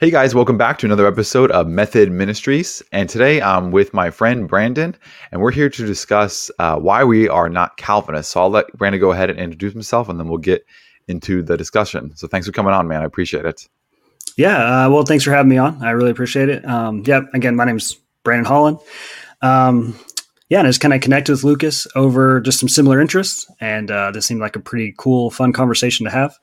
Hey guys, welcome back to another episode of Method Ministries. And today I'm with my friend Brandon, and we're here to discuss uh, why we are not Calvinists. So I'll let Brandon go ahead and introduce himself, and then we'll get into the discussion. So thanks for coming on, man. I appreciate it. Yeah, uh, well, thanks for having me on. I really appreciate it. Um, yeah, again, my name's Brandon Hollen. Um, yeah, and I just kind of connected with Lucas over just some similar interests, and uh, this seemed like a pretty cool, fun conversation to have.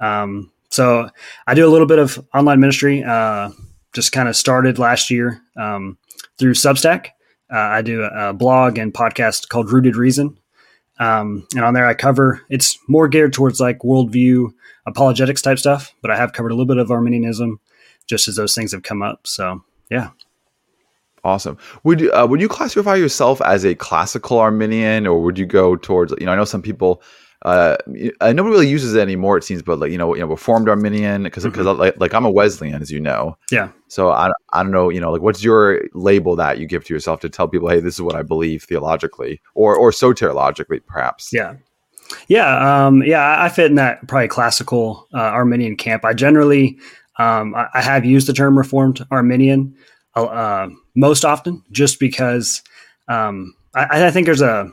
Um, so I do a little bit of online ministry. Uh, just kind of started last year um, through Substack. Uh, I do a, a, blog and podcast called Rooted Reason, um, and on there I cover. It's more geared towards like worldview apologetics type stuff, but I have covered a little bit of Arminianism, just as those things have come up. So yeah. Awesome. Would uh, would you classify yourself as a classical Arminian, or would you go towards? You know, I know some people uh, nobody really uses it anymore. It seems, but like you know, you know, Reformed Arminian because because mm-hmm. like, like I'm a Wesleyan, as you know. Yeah. So I I don't know, you know, like what's your label that you give to yourself to tell people, hey, this is what I believe theologically, or or soteriologically, perhaps. Yeah. Yeah, um, yeah, I fit in that probably classical uh, Arminian camp. I generally, um, I, I, have used the term Reformed Arminian uh, most often, just because um, I, I, think there's a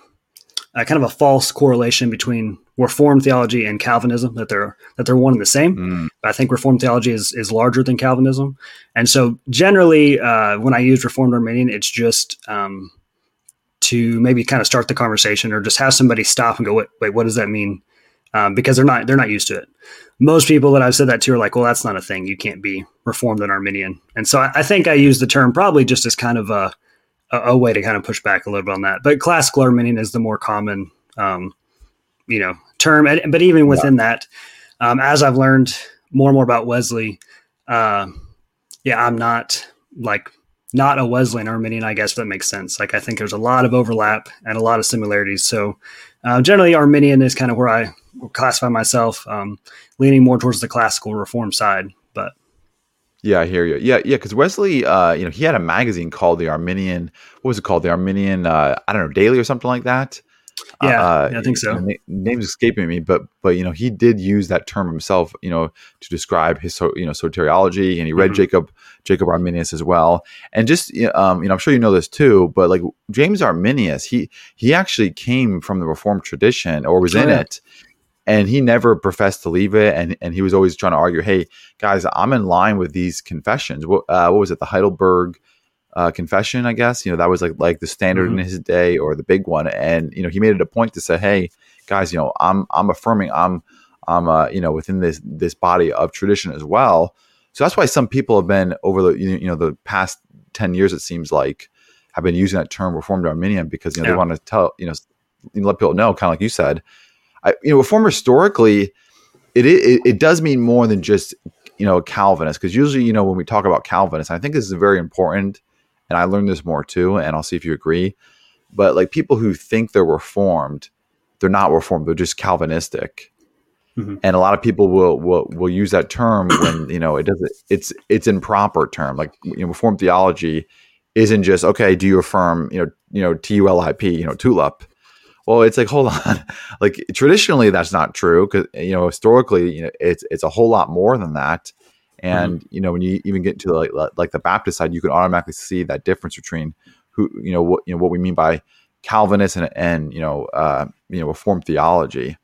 uh, kind of a false correlation between Reformed theology and Calvinism that they're that they're one and the same. Mm. I think Reformed theology is is larger than Calvinism, and so generally uh, when I use Reformed Arminian, it's just um, to maybe kind of start the conversation or just have somebody stop and go, wait, wait what does that mean? Um, because they're not they're not used to it. Most people that I've said that to are like, well, that's not a thing. You can't be Reformed and Arminian, and so I, I think I use the term probably just as kind of a a, a, way to kind of push back a little bit on that. But classical Arminian is the more common, um, you know, term. But even within yeah. that, um, as I've learned more and more about Wesley, uh, yeah, I'm not like not a Wesleyan Arminian, I guess, if that makes sense. Like, I think there's a lot of overlap and a lot of similarities. So, uh, generally, Arminian is kind of where I classify myself, um, leaning more towards the classical reform side. Yeah, I hear you. Yeah, yeah, because Wesley, uh, you know, he had a magazine called the Arminian. What was it called? The Arminian, uh, I don't know, Daily or something like that. Yeah, uh, yeah I think so. Know, name's escaping me, but but you know, he did use that term himself, you know, to describe his you know soteriology, and he read mm-hmm. Jacob Jacob Arminius as well. And just um, you know, I'm sure you know this too, but like James Arminius, he he actually came from the Reformed tradition or was oh, in yeah. it and he never professed to leave it and, and he was always trying to argue hey guys i'm in line with these confessions what, uh, what was it the heidelberg uh, confession i guess you know that was like like the standard mm-hmm. in his day or the big one and you know he made it a point to say hey guys you know i'm i'm affirming i'm i'm uh, you know within this this body of tradition as well so that's why some people have been over the you know the past 10 years it seems like have been using that term reformed arminian because you know yeah. they want to tell you know let people know kind of like you said I, you know, reform historically, it, it it does mean more than just you know Calvinist because usually you know when we talk about Calvinists, I think this is very important, and I learned this more too, and I'll see if you agree. But like people who think they're reformed, they're not reformed; they're just Calvinistic. Mm-hmm. And a lot of people will will will use that term when you know it doesn't. It's it's improper term. Like you know, reformed theology isn't just okay. Do you affirm you know you know T U L I P you know tulip? Well it's like hold on. Like traditionally that's not true because you know historically you know it's it's a whole lot more than that. And mm-hmm. you know when you even get to like like the baptist side you can automatically see that difference between who you know what you know what we mean by calvinist and and you know uh you know reformed theology.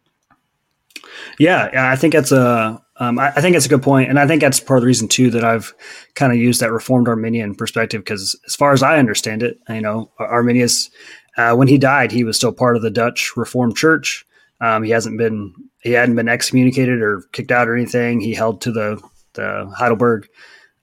Yeah, I think that's a um, I, I, think it's a good point, and I think that's part of the reason too that I've kind of used that Reformed Arminian perspective because, as far as I understand it, you know, Arminius uh, when he died, he was still part of the Dutch Reformed Church. Um, he hasn't been he hadn't been excommunicated or kicked out or anything. He held to the the Heidelberg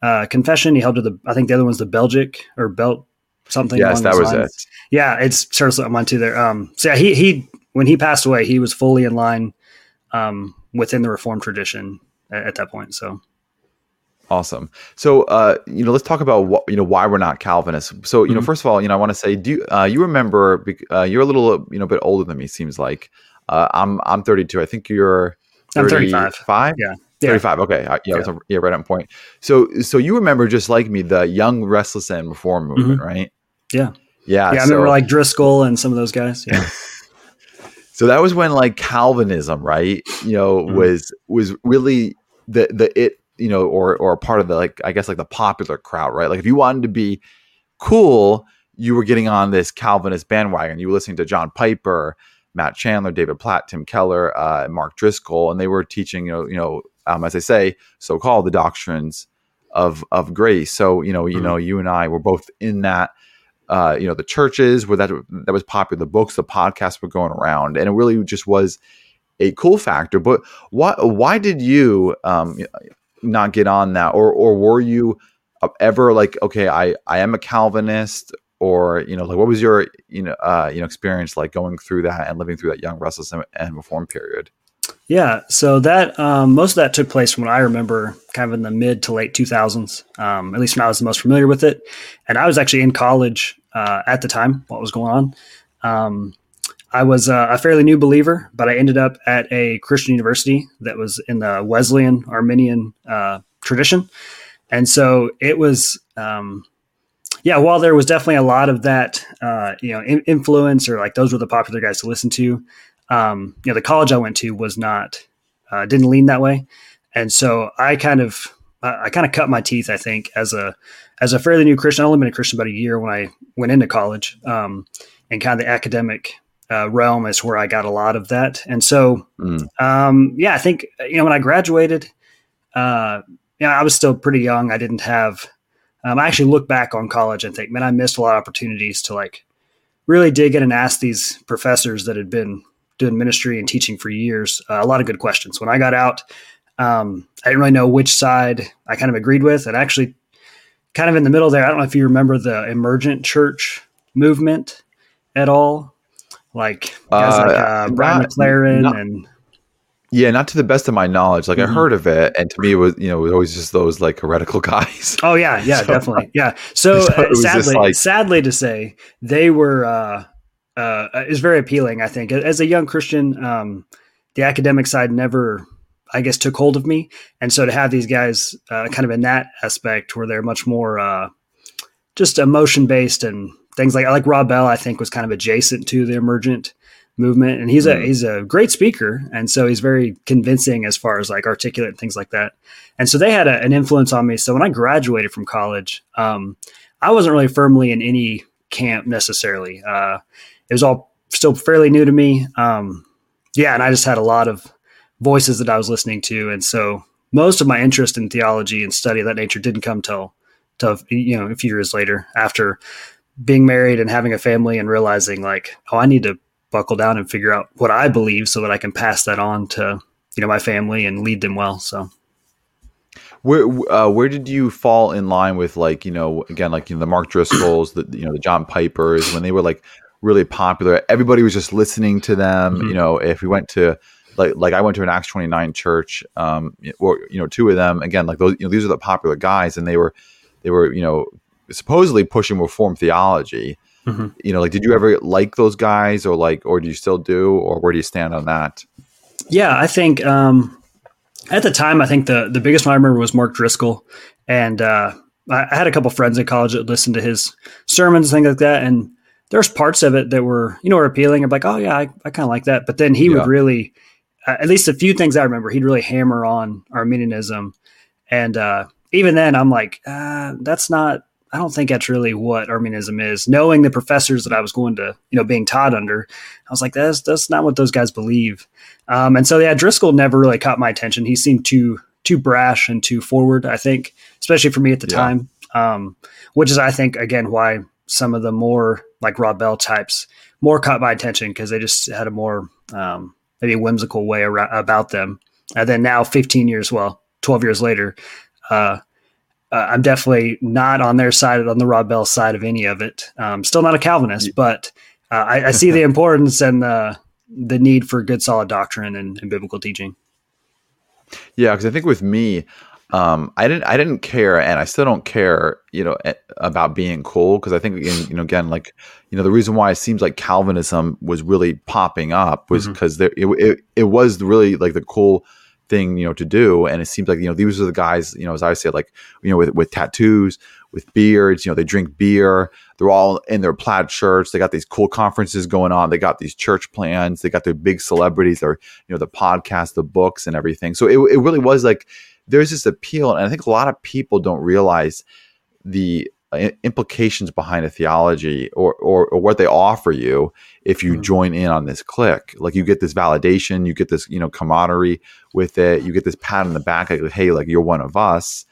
uh, Confession. He held to the I think the other one's the Belgic or Belt something. Yes, that was lines. it. Yeah, it's sort of on to there. Um, so yeah, he he when he passed away, he was fully in line um, within the Reformed tradition at, at that point. So Awesome. So, uh, you know, let's talk about what you know why we're not Calvinists. So, you mm-hmm. know, first of all, you know, I want to say, do you, uh, you remember? Uh, you're a little, you know, a bit older than me. Seems like uh, I'm I'm 32. I think you're 35. Five. Yeah. 35. Okay. Uh, yeah. Yeah. yeah. Right on point. So, so you remember just like me, the young, restless, and reform movement, mm-hmm. right? Yeah. Yeah. Yeah. I remember like Driscoll and some of those guys. Yeah. so that was when like Calvinism, right? You know, mm-hmm. was was really the the it you know, or or a part of the like I guess like the popular crowd, right? Like if you wanted to be cool, you were getting on this Calvinist bandwagon. You were listening to John Piper, Matt Chandler, David Platt, Tim Keller, uh, Mark Driscoll, and they were teaching, you know, you know, um, as I say, so-called the doctrines of of grace. So you know, you mm-hmm. know, you and I were both in that. Uh, you know, the churches where that that was popular, the books, the podcasts were going around, and it really just was a cool factor. But why why did you um, not get on that, or or were you ever like, okay, I I am a Calvinist, or you know like what was your you know uh, you know experience like going through that and living through that young restless and, and reform period? Yeah so that um, most of that took place from what i remember kind of in the mid to late 2000s um, at least when i was the most familiar with it. And i was actually in college uh, at the time what was going on. Um, i was uh, a fairly new believer but i ended up at a christian university that was in the wesleyan arminian uh, tradition and so it was um, yeah, while there was definitely a lot of that, uh, you know, in- influence or like those were the popular guys to listen to. Um, you know, the college I went to was not uh, didn't lean that way, and so I kind of I kind of cut my teeth. I think as a as a fairly new Christian, I only been a Christian about a year when I went into college, um, and kind of the academic uh, realm is where I got a lot of that. And so, mm. um, yeah, I think you know when I graduated, uh, yeah, I was still pretty young. I didn't have um, I actually look back on college and think, man, I missed a lot of opportunities to like really dig in and ask these professors that had been doing ministry and teaching for years uh, a lot of good questions. When I got out, um, I didn't really know which side I kind of agreed with, and actually, kind of in the middle there. I don't know if you remember the emergent church movement at all, like guys uh, like uh, Brian not, McLaren not, and yeah, not to the best of my knowledge. Like mm-hmm. I heard of it, and to me, it was you know it was always just those like heretical guys. Oh yeah, yeah, so, definitely, yeah. So, so uh, sadly, like, sadly to say, they were uh, uh, is very appealing. I think as a young Christian, um, the academic side never, I guess, took hold of me, and so to have these guys uh, kind of in that aspect where they're much more uh, just emotion based and things like like Rob Bell, I think was kind of adjacent to the emergent movement. And he's a mm. he's a great speaker. And so he's very convincing as far as like articulate and things like that. And so they had a, an influence on me. So when i graduated from college um, i wasn't really firmly in any camp necessarily. Uh, it was all still fairly new to me. Um, yeah and i just had a lot of voices that i was listening to. And so most of my interest in theology and study of that nature didn't come till till you know a few years later after being married and having a family and realizing like oh i need to buckle down and figure out what I believe so that I can pass that on to you know my family and lead them well. So where uh, where did you fall in line with like you know again like you know the Mark Driscolls the you know the John Pipers when they were like really popular everybody was just listening to them mm-hmm. you know if we went to like like I went to an Acts 29 church um or you know two of them again like those you know these are the popular guys and they were they were you know supposedly pushing reform theology Mm-hmm. You know, like, did you ever like those guys, or like, or do you still do, or where do you stand on that? Yeah, I think um, at the time, I think the the biggest one I remember was Mark Driscoll, and uh, I, I had a couple friends in college that listened to his sermons, things like that, and there's parts of it that were you know were appealing. I'm like, oh yeah, I, I kind of like that, but then he yeah. would really, uh, at least a few things I remember, he'd really hammer on Arminianism, and uh, even then, I'm like, uh, that's not I don't think that's really what Arminianism is. Knowing the professors that I was going to, you know, being taught under, I was like, that's that's not what those guys believe. Um, and so, yeah, Driscoll never really caught my attention. He seemed too too brash and too forward. I think, especially for me at the yeah. time, um, which is, I think, again, why some of the more like Rob Bell types more caught my attention because they just had a more um, maybe whimsical way around, about them. And then now, 15 years, well, 12 years later, uh, uh, I'm definitely not on their side, on the Rob Bell side of any of it. Um, still not a Calvinist, but uh, I, I, see the importance and the the need for good, solid doctrine and, and biblical teaching. Yeah, because I think with me, um, I didn't I didn't care, and I still don't care, you know, about being cool. Because I think, you know, again, like you know, the reason why it seems like Calvinism was really popping up was because mm-hmm. there it, it it was really like the cool thing you know to do. And it seems like you know these are the guys you know as i say like you know with, with tattoos with beards you know they drink beer. They're all in their plaid shirts. They got these cool conferences going on. They got these church plans. They got their big celebrities or you know the podcast the books and everything. So it, it really was like there's this appeal, and I think a lot of people don't realize the implications behind a theology or, or, or what they offer you if you mm-hmm. join in on this clique. Like you get this validation, you get this you know camaraderie with it, you get this pat on the back, like hey, like you're one of us,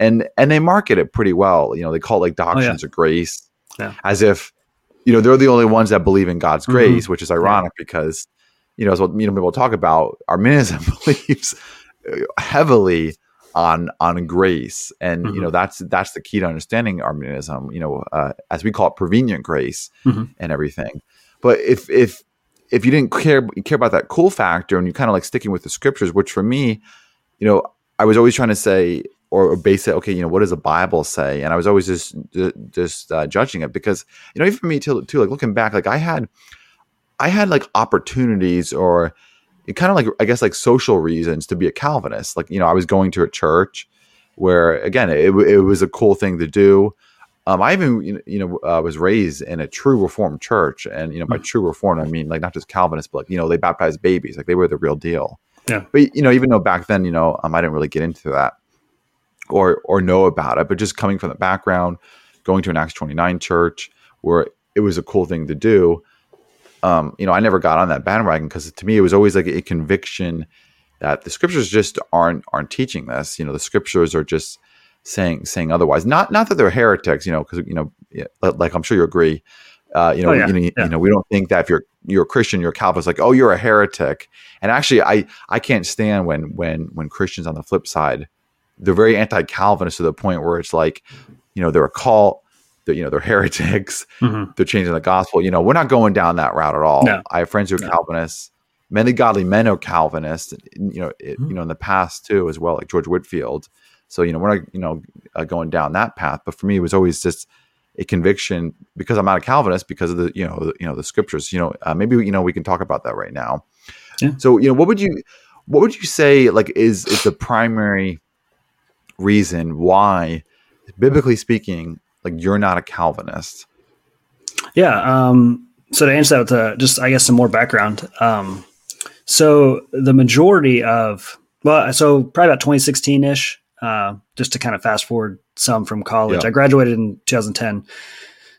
and and they market it pretty well. You know, they call it like doctrines oh, yeah. of grace, yeah. as if you know they're the only ones that believe in God's mm-hmm. grace, which is ironic yeah. because you know as what you know people talk about Arminianism believes heavily on on grace and mm-hmm. you know mm-hmm. that's that's the key to understanding arminianism you know uh, as we call it prevenient grace mm-hmm. and everything but if if if you didn't care care about that cool factor and you kind of like sticking with the scriptures which for me you know i was always trying to say or, base it okay you know what does the bible say and i was always just just uh, judging it because you know even for me too, too like looking back like i had i had like opportunities or kind of like I guess like social reasons to be a Calvinist. Like you know, I was going to a church where again it, it was a cool thing to do. Um, I even you know uh, was raised in a true Reformed church, and you know by mm. true Reformed I mean like not just Calvinist, but like you know they baptized babies, like they were the real deal. Yeah. But you know even though back then you know um, I didn't really get into that or or know about it, but just coming from the background, going to an Acts twenty nine church where it was a cool thing to do um, you know, I never got on that bandwagon because to me it was always like a conviction that the scriptures just aren't aren't teaching this. You know, the scriptures are just saying saying otherwise. Not not that they're heretics. You know, because you know, like I'm sure you agree. Uh, you know, oh, yeah. you, know yeah. you know, we don't think that if you're you're a Christian, you're a Calvinist, like oh, you're a heretic. And actually, I I can't stand when when when Christians on the flip side, they're very anti-Calvinist to the point where it's like, you know, they're a cult they're, you know they're heretics mm-hmm. they're changing the gospel you know we're not going down that route at all no. i have friends who are no. calvinists many godly men are calvinists you know it, mm-hmm. you know in the past too as well like george whitefield so you know we're not you know uh, going down that path but for me it was always just a conviction because i'm not a calvinist because of the you know the, you know the scriptures you know uh, maybe you know we can talk about that right now yeah. so you know what would you what would you say like is is the primary reason why biblically speaking like you're not a Calvinist. Yeah. Um, so to answer that with uh, just, I guess, some more background. Um, so the majority of, well, so probably about 2016 ish, uh, just to kind of fast forward some from college. Yeah. I graduated in 2010.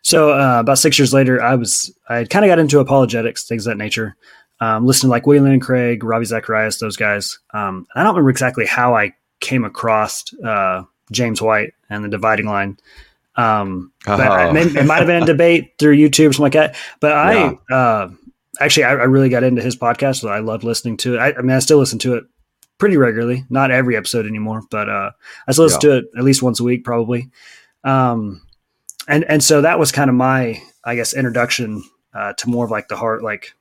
So uh, about six years later, I was I kind of got into apologetics, things of that nature. Um, listening to like William Lane Craig, Ravi Zacharias, those guys. Um, I don't remember exactly how I came across uh, James White and the dividing line. Um, oh. I, it might have been a debate through YouTube, or something like that. But I, yeah. uh, actually, I, I, really got into his podcast. So I loved listening to it. I, I, mean, I still listen to it pretty regularly, not every episode anymore, but, uh, I still listen yeah. to it at least once a week, probably. Um, and, and so that was kind of my, I guess, introduction, uh, to more of like the hard, like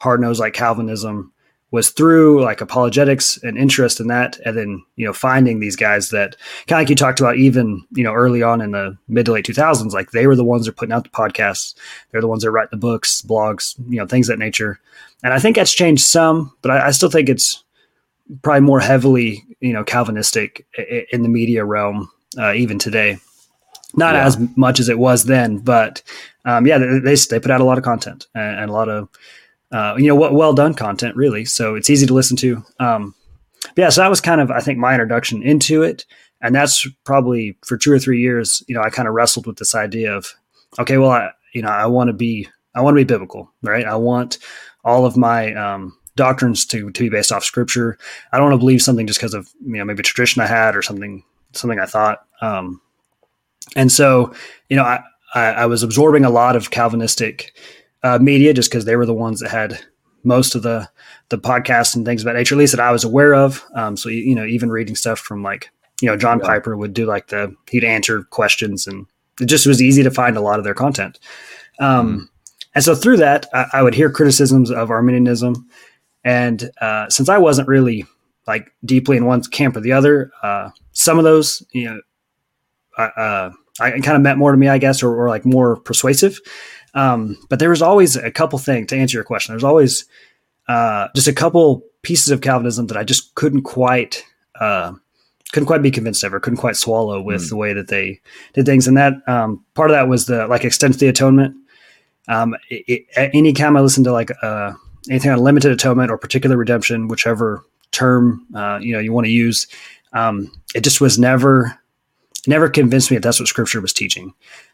hard nose, like Calvinism, was through like apologetics and interest in that and then you know finding these guys that kind of like you talked about even you know early on in the mid to late 2000s like they were the ones that are putting out the podcasts. They're the ones that write the books blogs you know things that nature. And i think that's changed some but i, I still think it's probably more heavily you know calvinistic in the media realm uh, even today. Not yeah. as much as it was then but um, yeah they, they put out a lot of content and, and a lot of uh, you know, what well done content really. So it's easy to listen to. Um, yeah, so that was kind of I think my introduction into it, and that's probably for two or three years. You know, I kind of wrestled with this idea of, okay, well, I you know, I want to be I want to be biblical, right? I want all of my um, doctrines to to be based off scripture. I don't want to believe something just because of you know maybe tradition I had or something something I thought. Um, and so you know, I, I, I was absorbing a lot of Calvinistic uh, media just because they were the ones that had most of the the podcasts and things about nature, at least that I was aware of. Um, so you know, even reading stuff from like you know John yeah. Piper would do like the he'd answer questions, and it just was easy to find a lot of their content. Um, mm. And so through that, I, I, would hear criticisms of Arminianism, and uh, since I wasn't really like deeply in one camp or the other, uh, some of those you know. Uh, I kind of meant more to me, I guess, or, or like more persuasive. Um, but there was always a couple things to answer your question. There's always uh, just a couple pieces of Calvinism that I just couldn't quite uh, couldn't quite be convinced of or couldn't quite swallow with mm. the way that they did things. And that um, part of that was the like extent of the atonement. Um, it, it, any time I listened to like uh, anything on limited atonement or particular redemption, whichever term uh, you know you want to use, um, it just was never never convinced me that that's what Scripture was teaching.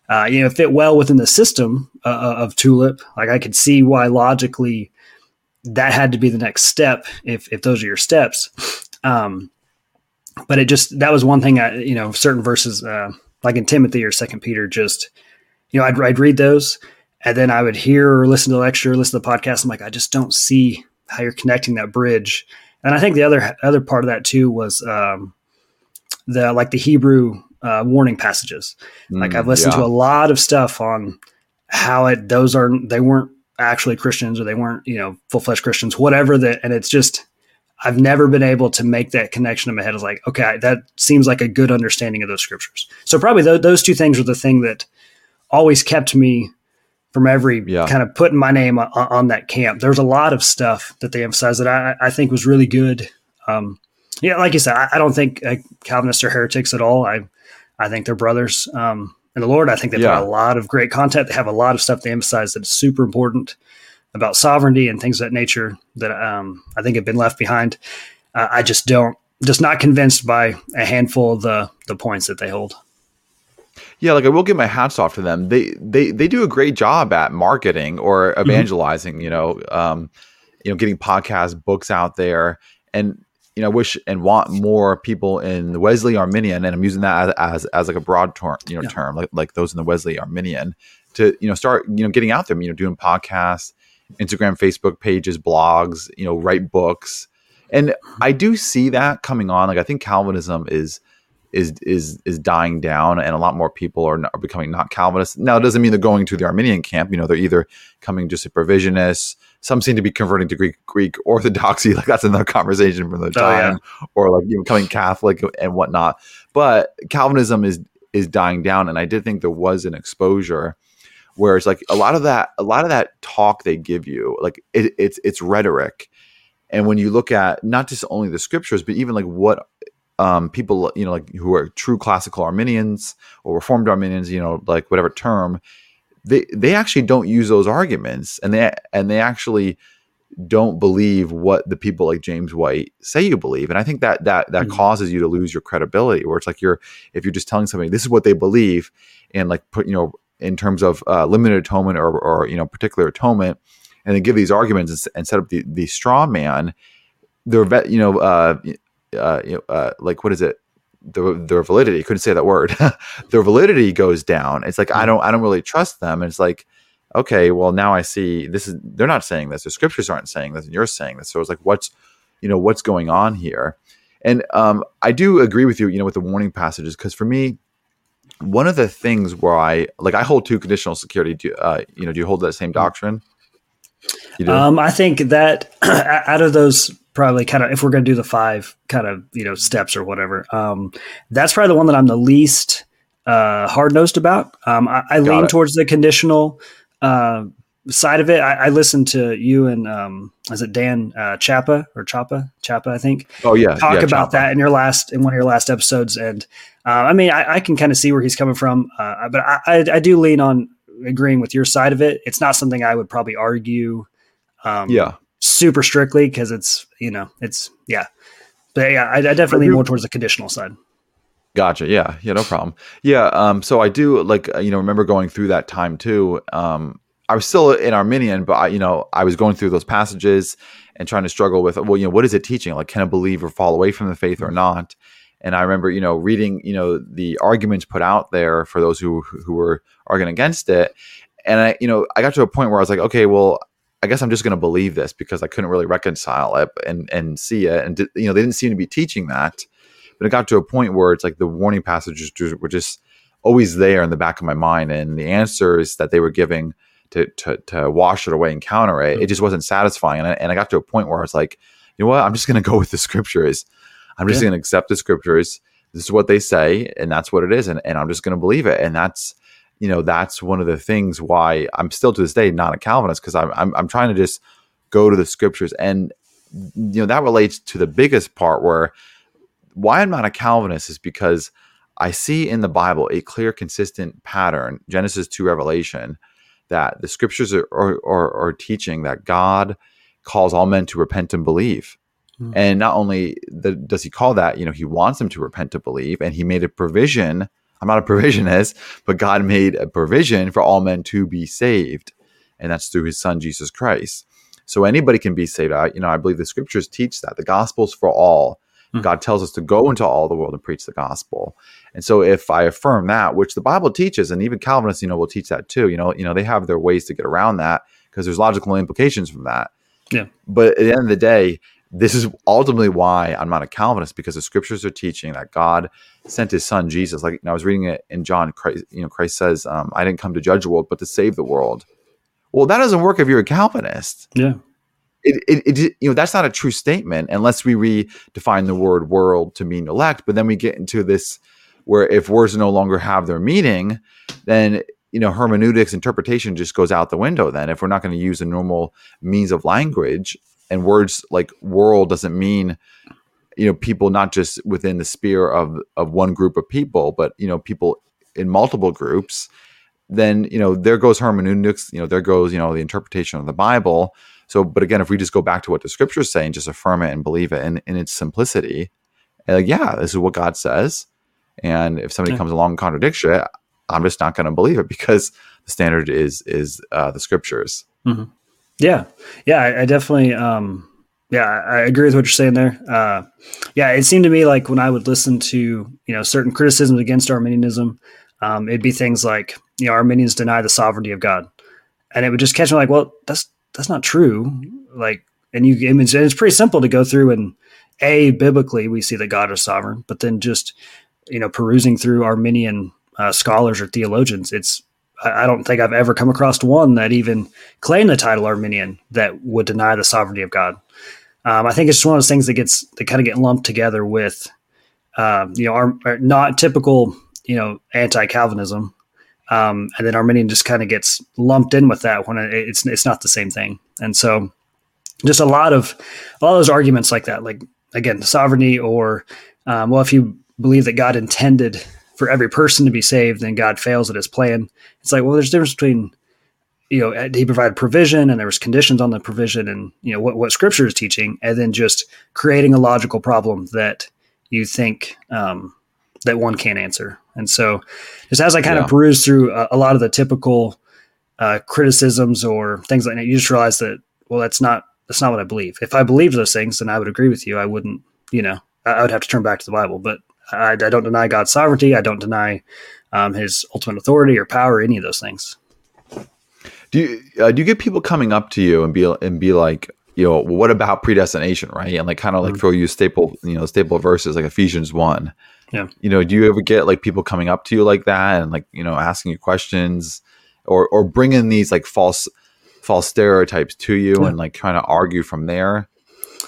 Uh, you know, fit well within the system uh, uh, of Tulip. Like I could see why logically that had to be the next step if if those are your steps. Um, but it just that was one thing. I you know certain verses uh, like in Timothy or Second Peter just you know I'd I'd read those and then I would hear or listen to the lecture, listen to the podcast. I'm like I just don't see how you're connecting that bridge. And I think the other other part of that too was um, the like the Hebrew uh, warning passages. Mm, like I've listened yeah. to a lot of stuff on how it those are they weren't actually Christians or they weren't you know full fledged Christians, whatever that, and it's just I've never been able to make that connection in my head. Is like okay, that seems like a good understanding of those scriptures. So probably th- those two things were the thing that always kept me from every yeah. kind of putting my name on, on, that camp. There's a lot of stuff that they emphasized that I, I think was really good. Um, yeah, like you said, I, I don't think uh, Calvinists are heretics at all. I I think they're brothers um, in the Lord. I think they've yeah. got a lot of great content. They have a lot of stuff they emphasize that is super important about sovereignty and things of that nature that um, I think have been left behind. Uh, I just don't, just not convinced by a handful of the the points that they hold. Yeah, like I will give my hats off to them. They they they do a great job at marketing or mm-hmm. evangelizing. Mm-hmm. You know, um, you know, getting podcasts, books out there, and you know, wish and want more people in the Wesley Arminian, and I'm using that as as, as like a broad term, you know, yeah. term like like those in the Wesley Arminian to you know start you know getting out there, you know, doing podcasts, Instagram, Facebook pages, blogs, you know, write books, and I do see that coming on. Like I think Calvinism is is is is dying down, and a lot more people are, not, are becoming not Calvinists. Now, it doesn't mean they're going to the Arminian camp. You know, they're either coming just a provisionists. Some seem to be converting to Greek Greek Orthodoxy, like that's another conversation from the time, oh, yeah. or like you know, becoming Catholic and whatnot. But Calvinism is is dying down, and I did think there was an exposure where it's like a lot of that a lot of that talk they give you, like it, it's it's rhetoric. And when you look at not just only the scriptures, but even like what um, people, you know, like who are true classical Arminians or Reformed Arminians, you know, like whatever term, they they actually don't use those arguments, and they and they actually don't believe what the people like James White say you believe, and I think that that that mm-hmm. causes you to lose your credibility. Where it's like you're if you're just telling somebody this is what they believe, and like put you know in terms of uh, limited atonement or or you know particular atonement, and then give these arguments and, and set up the the straw man. They're you know uh, uh, you know, uh, like what is it? The their validity. Couldn't say that word. their validity goes down. It's like I hmm. don't I don't really trust them. And it's like okay, well now I see this is they're not saying this. The scriptures aren't saying this, and you're saying this. So it's like what's you know what's going on here? And um, I do agree with you, you know, with the warning passages because for me, one of the things where I like I hold to conditional security. Do uh, you know? Do you hold that same hmm. doctrine? Um, I think that out of those probably kind of if we're going to do the five kind of you know steps or whatever um, that's probably the one that i'm the least uh, hard nosed about. Um, i, I lean it. towards the conditional uh, side of it. I, I listened to you and um, is it dan uh, chapa or chapa? Chapa i think. Oh yeah. Talk yeah, about Chapa. that in your last in one of your last episodes. And uh, i mean I, I, can kind of see where he's coming from uh, but I, I, I do lean on agreeing with your side of it. It's not something i would probably argue um, yeah super strictly because it's you know it's yeah. But yeah I, I definitely more towards the conditional side. Gotcha. Yeah. Yeah no problem. Yeah um so i do like uh, you know remember going through that time too um i was still in arminian but i you know i was going through those passages and trying to struggle with well you know what is it teaching? Like can a believer fall away from the faith or not? And i remember you know reading you know the arguments put out there for those who who were arguing against it. And i you know i got to a point where i was like okay well I guess I'm just going to believe this because I couldn't really reconcile it and and see it, and you know they didn't seem to be teaching that. But it got to a point where it's like the warning passages were just always there in the back of my mind, and the answers that they were giving to to, to wash it away and counter it, mm-hmm. it just wasn't satisfying. And I, and I got to a point where I was like, you know what, I'm just going to go with the scriptures. I'm just yeah. going to accept the scriptures. This is what they say, and that's what it is, and, and I'm just going to believe it. And that's you know that's one of the things why I'm still to this day not a Calvinist because I'm, I'm I'm trying to just go to the scriptures and you know that relates to the biggest part where why I'm not a Calvinist is because I see in the Bible a clear, consistent pattern, Genesis to Revelation, that the scriptures are, are, are, are teaching that God calls all men to repent and believe. Mm. And not only the, does he call that, you know, he wants them to repent to believe, and he made a provision. I'm not a provisionist, but God made a provision for all men to be saved, and that's through His Son Jesus Christ. So anybody can be saved. I, you know, I believe the Scriptures teach that the gospel's for all. Mm. God tells us to go into all the world and preach the gospel. And so if I affirm that, which the Bible teaches, and even Calvinists, you know, will teach that too. You know, you know, they have their ways to get around that because there's logical implications from that. Yeah. But at the end of the day, this is ultimately why I'm not a Calvinist because the scriptures are teaching that God sent His Son Jesus. Like I was reading it in John, Christ, you know, Christ says, um, "I didn't come to judge the world, but to save the world." Well, that doesn't work if you're a Calvinist. Yeah. It, it, it, you know that's not a true statement unless we redefine the word world to mean elect but then we get into this where if words no longer have their meaning then you know hermeneutics interpretation just goes out the window then if we're not going to use a normal means of language and words like world doesn't mean you know people not just within the sphere of of one group of people but you know people in multiple groups then you know there goes hermeneutics you know there goes you know the interpretation of the bible so but again if we just go back to what the scriptures say and just affirm it and believe it in, in its simplicity like yeah this is what god says and if somebody yeah. comes along and contradicts it i'm just not going to believe it because the standard is is uh, the scriptures mm-hmm. Yeah, yeah, I, I definitely, um, yeah, I agree with what you're saying there. Uh, yeah, it seemed to me like when I would listen to you know certain criticisms against Arminianism, um, it'd be things like you know Arminians deny the sovereignty of God, and it would just catch me like, well, that's that's not true. Like, and you, it's, it's pretty simple to go through and a biblically we see that God is sovereign, but then just you know perusing through Arminian uh, scholars or theologians, it's I don't think I've ever come across one that even claimed the title Arminian that would deny the sovereignty of God. Um, I think it's just one of those things that gets that kind of get lumped together with, um, you know, not typical, you know, anti-Calvinism, um, and then Arminian just kind of gets lumped in with that when it's it's not the same thing. And so, just a lot of a lot of those arguments like that, like again, sovereignty, or um, well, if you believe that God intended for every person to be saved, then God fails at his plan. It's like, well, there's a difference between, you know, he provided provision and there was conditions on the provision and, you know, what, what scripture is teaching, and then just creating a logical problem that you think um, that one can't answer. And so just as I kind yeah. of peruse through a, a, lot of the typical uh, criticisms or things like that, you just realize that, well, that's not, that's not what I believe. If I believed those things, then I would agree with you. I wouldn't, you know, I would have to turn back to the Bible, but I, I don't deny God's sovereignty. I don't deny um, His ultimate authority or power, any of those things. Do you uh, do you get people coming up to you and be and be like, you know, what about predestination, right? And like kind of like mm-hmm. throw you staple, you know, staple verses like Ephesians one. Yeah. You know, do you ever get like people coming up to you like that and like you know asking you questions or or bringing these like false false stereotypes to you yeah. and like trying to argue from there?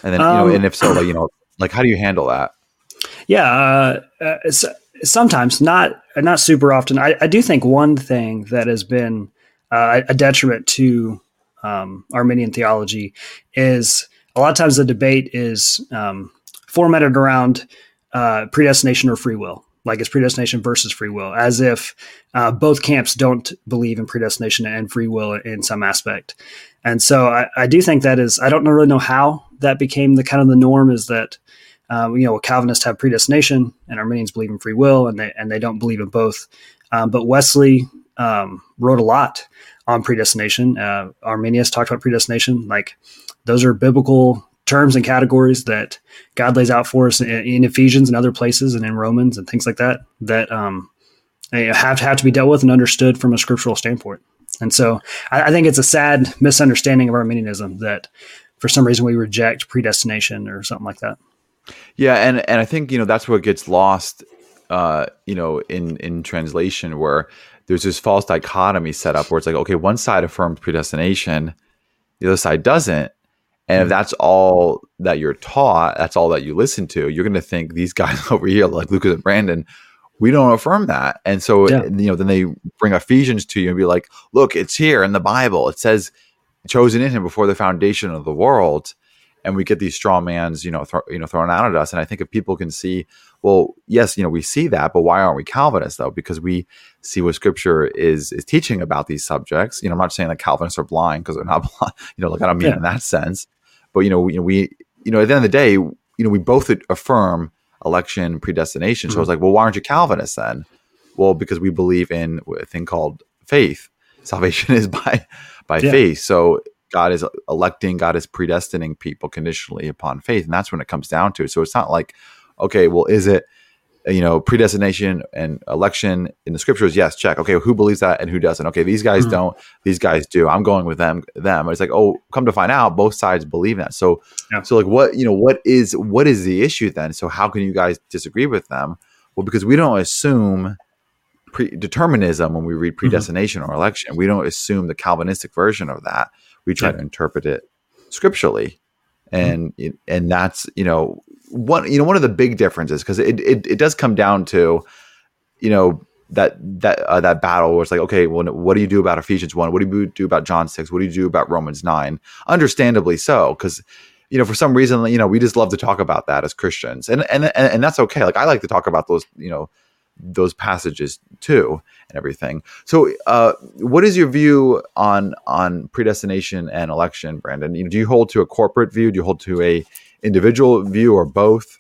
And then um, you know, um, and if so, like you know, like how do you handle that? Yeah, uh, uh, sometimes not not super often. I, I, do think one thing that has been uh, a detriment to um, Arminian theology is a lot of times the debate is um, formatted around uh, predestination or free will, like it's predestination versus free will, as if uh, both camps don't believe in predestination and free will in some aspect. And so I, I do think that is I don't really know how that became the kind of the norm is that um, you know, Calvinists have predestination, and Arminians believe in free will, and they and they don't believe in both. Um, but Wesley um, wrote a lot on predestination. Uh, Arminius talked about predestination, like those are biblical terms and categories that God lays out for us in, in Ephesians and other places, and in Romans and things like that. That um, have have to be dealt with and understood from a scriptural standpoint. And so, I, I think it's a sad misunderstanding of Arminianism that for some reason we reject predestination or something like that. Yeah, and and I think you know that's what gets lost, uh, you know, in in translation where there's this false dichotomy set up where it's like, okay, one side affirms predestination, the other side doesn't, and if hmm. that's all that you're taught, that's all that you listen to, you're going to think these guys over here, like Lucas and Brandon, we don't affirm that, and so yeah. you know, then they bring Ephesians to you and be like, look, it's here in the Bible. It says chosen in Him before the foundation of the world and we get these straw mans, you know, you know, thrown out at us. And I think if people can see, well, yes, you know, we see that, but why aren't we Calvinists though? Because we see what Scripture is is teaching about these subjects. You know, I'm not saying that Calvinists are blind because they're not blind. You know, like I don't mean yeah. in that sense, but you know, we, you know, we you know, at the end of the day, you know, we both affirm election predestination. Mm-hmm. So I was like, well, why aren't you Calvinists then? Well, because we believe in a thing called faith. Salvation is by by yeah. faith. So God is electing, God is predestining people conditionally upon faith, and that's when it comes down to. it. So it's not like, okay, well, is it you know predestination and election in the scriptures yes check okay who believes that and who doesn't okay these guys mm-hmm. don't these guys do i'm going with them them it's like oh come to find out both sides believe that so yeah. so like what you know what is what is the issue then so how can you guys disagree with them well because we don't assume predeterminism when we read mm-hmm. predestination mm-hmm. or election we don't assume the calvinistic version of that we try yeah. to interpret it scripturally. And mm-hmm. and that's you know one you know one of the big differences because it, it it does come down to you know that that uh, that battle where it's like okay well what do you do about Ephesians 1 what do you do about John 6 what do you do about Romans 9 understandably so cuz you know for some reason you know we just love to talk about that as Christians. And and and, and that's okay. Like I like to talk about those you know those passages too and everything so uh, what is your view on on predestination and election Brandon you know, do you hold to a corporate view do you hold to a individual view or both?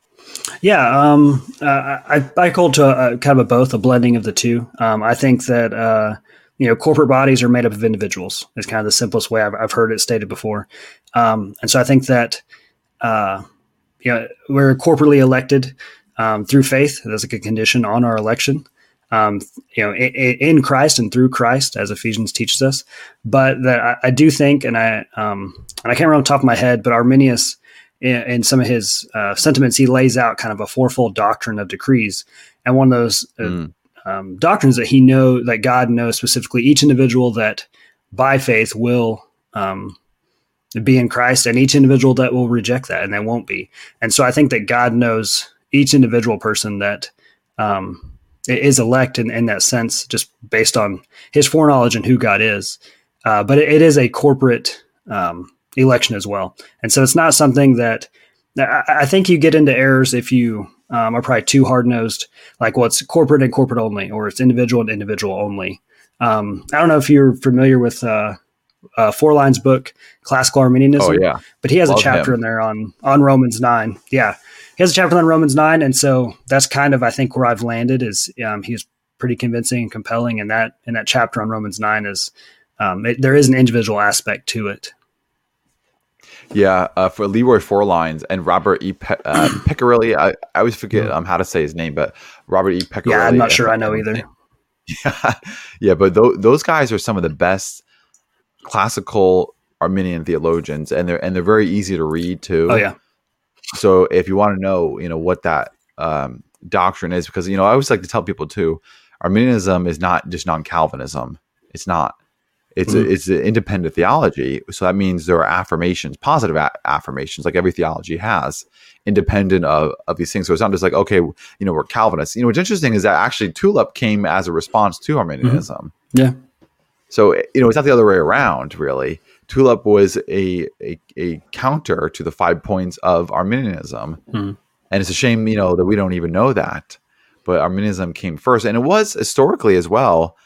Yeah, um, uh, I, I hold to a, a, kind of a both, a blending of the two. Um, I think that uh, you know corporate bodies are made up of individuals. It's kind of the simplest way I've, I've heard it stated before, um, and so I think that uh, you know we're corporately elected um, through faith. That's like a condition on our election. Um, you know, in, in, Christ and through Christ, as Ephesians teaches us. But that I, I do think, and I um, and I can't remember on the top of my head, but Arminius in, in some of his uh, sentiments, he lays out kind of a fourfold doctrine of decrees, and one of those uh, mm. um, doctrines that he know that God knows specifically each individual that by faith will um, be in Christ, and each individual that will reject that and they won't be. And so I think that God knows each individual person that um, is elect in, in that sense, just based on his foreknowledge and who God is. Uh, but it, it is a corporate um, election as well. And so it's not something that I think you get into errors if you um, are probably too hard nosed, like what's well, corporate and corporate only, or it's individual and individual only. Um, I don't know if you're familiar with uh, uh, Forlines book, Classical Arminianism. Oh yeah, but he has Love a chapter him. in there on on Romans nine. Yeah, he has a chapter on Romans nine, and so that's kind of I think where I've landed is um, he's pretty convincing and compelling, and that in that chapter on Romans nine is um, it, there is an individual aspect to it. Yeah, uh, for Leroy Forlines and Robert E. Pe- uh, Picirilli. I, I always forget um, how to say his name, but Robert E. Picirilli. Yeah, I'm not sure I know either. Yeah, yeah, but th- those guys are some of the best classical Arminian theologians, and they're and they're very easy to read too. Oh yeah. So if you want to know, you know what that um, doctrine is, because you know I always like to tell people too, Arminianism is not just non-Calvinism. It's not. It's mm-hmm. a, it's an independent theology, so that means there are affirmations, positive a- affirmations, like every theology has, independent of, of these things. So it's not just like okay, you know, we're Calvinists. You know, what's interesting is that actually Tulip came as a response to Arminianism. Mm-hmm. Yeah. So you know, it's not the other way around, really. Tulip was a a, a counter to the five points of Arminianism, mm-hmm. and it's a shame, you know, that we don't even know that. But Arminianism came first, and it was historically as well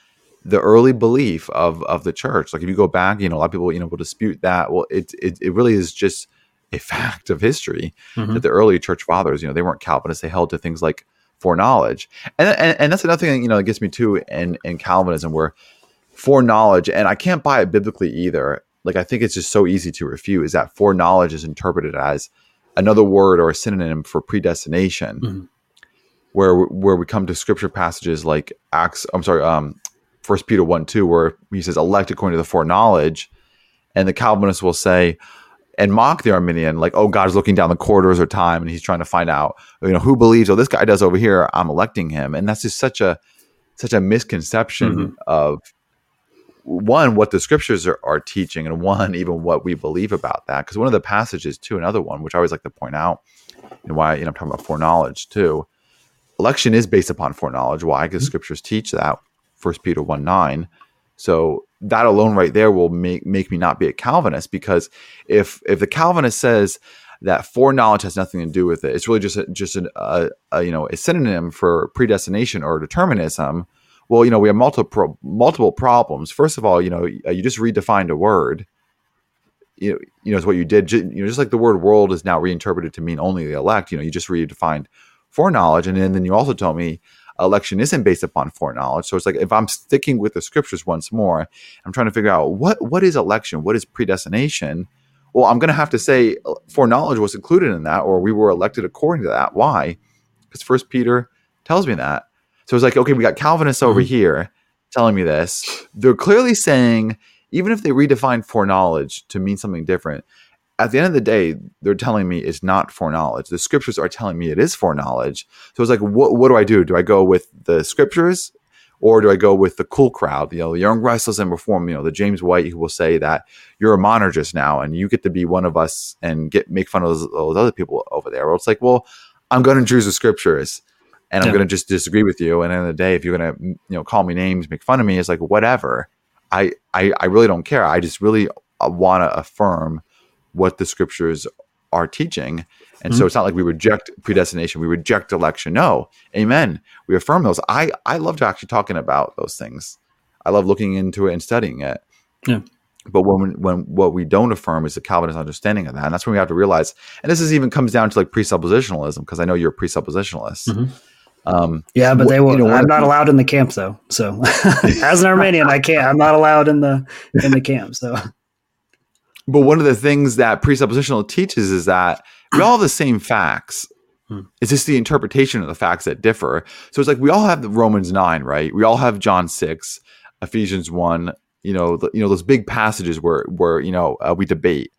the early belief of of the church. Like if you go back, you know, a lot of people you know will dispute that. Well, it it, it really is just a fact of history mm-hmm. that the early church fathers, you know, they weren't Calvinists. They held to things like foreknowledge, and and, and that's another thing you know that gets me too in in Calvinism where foreknowledge, and I can't buy it biblically either. Like I think it's just so easy to refute is that foreknowledge is interpreted as another word or a synonym for predestination. Mm-hmm. Where, where we come to scripture passages like Acts, I'm sorry, um, First Peter one two, where he says elect according to the foreknowledge, and the Calvinists will say and mock the Arminian, like, oh, God's looking down the corridors of time and he's trying to find out, you know, who believes, oh, this guy does over here, I'm electing him. And that's just such a such a misconception mm-hmm. of one, what the scriptures are, are, teaching, and one, even what we believe about that. Because one of the passages, too, another one, which I always like to point out, and why, you know, I'm talking about foreknowledge too. Election is based upon foreknowledge. Why? Because mm-hmm. scriptures teach that. First Peter 1 9. So that alone right there will make make me not be a Calvinist because if if the Calvinist says that foreknowledge has nothing to do with it, it's really just a, just a, a, a you know a synonym for predestination or determinism. Well, you know we have multiple multiple problems. First of all, you know you just redefined a word. you know, you know, is what you did. You know, just like the word world is now reinterpreted to mean only the elect. You know, you just redefined foreknowledge, and then, then you also told me election isn't based upon foreknowledge. So it's like if I'm sticking with the scriptures once more, I'm trying to figure out what what is election, what is predestination. Well, I'm going to have to say uh, foreknowledge was included in that, or we were elected according to that. Why? Because First Peter tells me that. So it's like, okay, we got Calvinists over mm-hmm. here telling me this. They're clearly saying, even if they redefine foreknowledge to mean something different, at the end of the day, they're telling me it's not foreknowledge. The scriptures are telling me it is foreknowledge. So it's like, what, what do I do? Do I go with the scriptures or do I go with the cool crowd? You know, the young, restless, and reform. You know, the James White who will say that you're a monergist now and you get to be one of us and get make fun of those, those other people over there. Well, it's like, well, I'm going to choose the scriptures and I'm going to just disagree with you. And at the end of the day, if you're going to, you know, call me names, make fun of me, it's like, whatever. I, I, I really don't care. I just really uh, want to affirm what the scriptures are teaching. And mm-hmm. so it's not like we reject predestination, we reject election. No, amen. We affirm those. I, I love to actually talking about those things. I love looking into it and studying it. Yeah. But when when what we don't affirm is the Calvinist understanding of that, and that's when we have to realize. And this is even comes down to like presuppositionalism, because I know you're a presuppositionalist. Mm-hmm. Um, yeah, but they will. You know, I'm not allowed in the camp though. So as an Arminian, I can't. I'm not allowed in the in the camp. So but one of the things that presuppositional teaches is that we all have the same facts. Hmm. It's just the interpretation of the facts that differ. So it's like we all have the Romans 9, right? We all have John 6, Ephesians 1, you know, the, you know those big passages where where you know uh, we debate.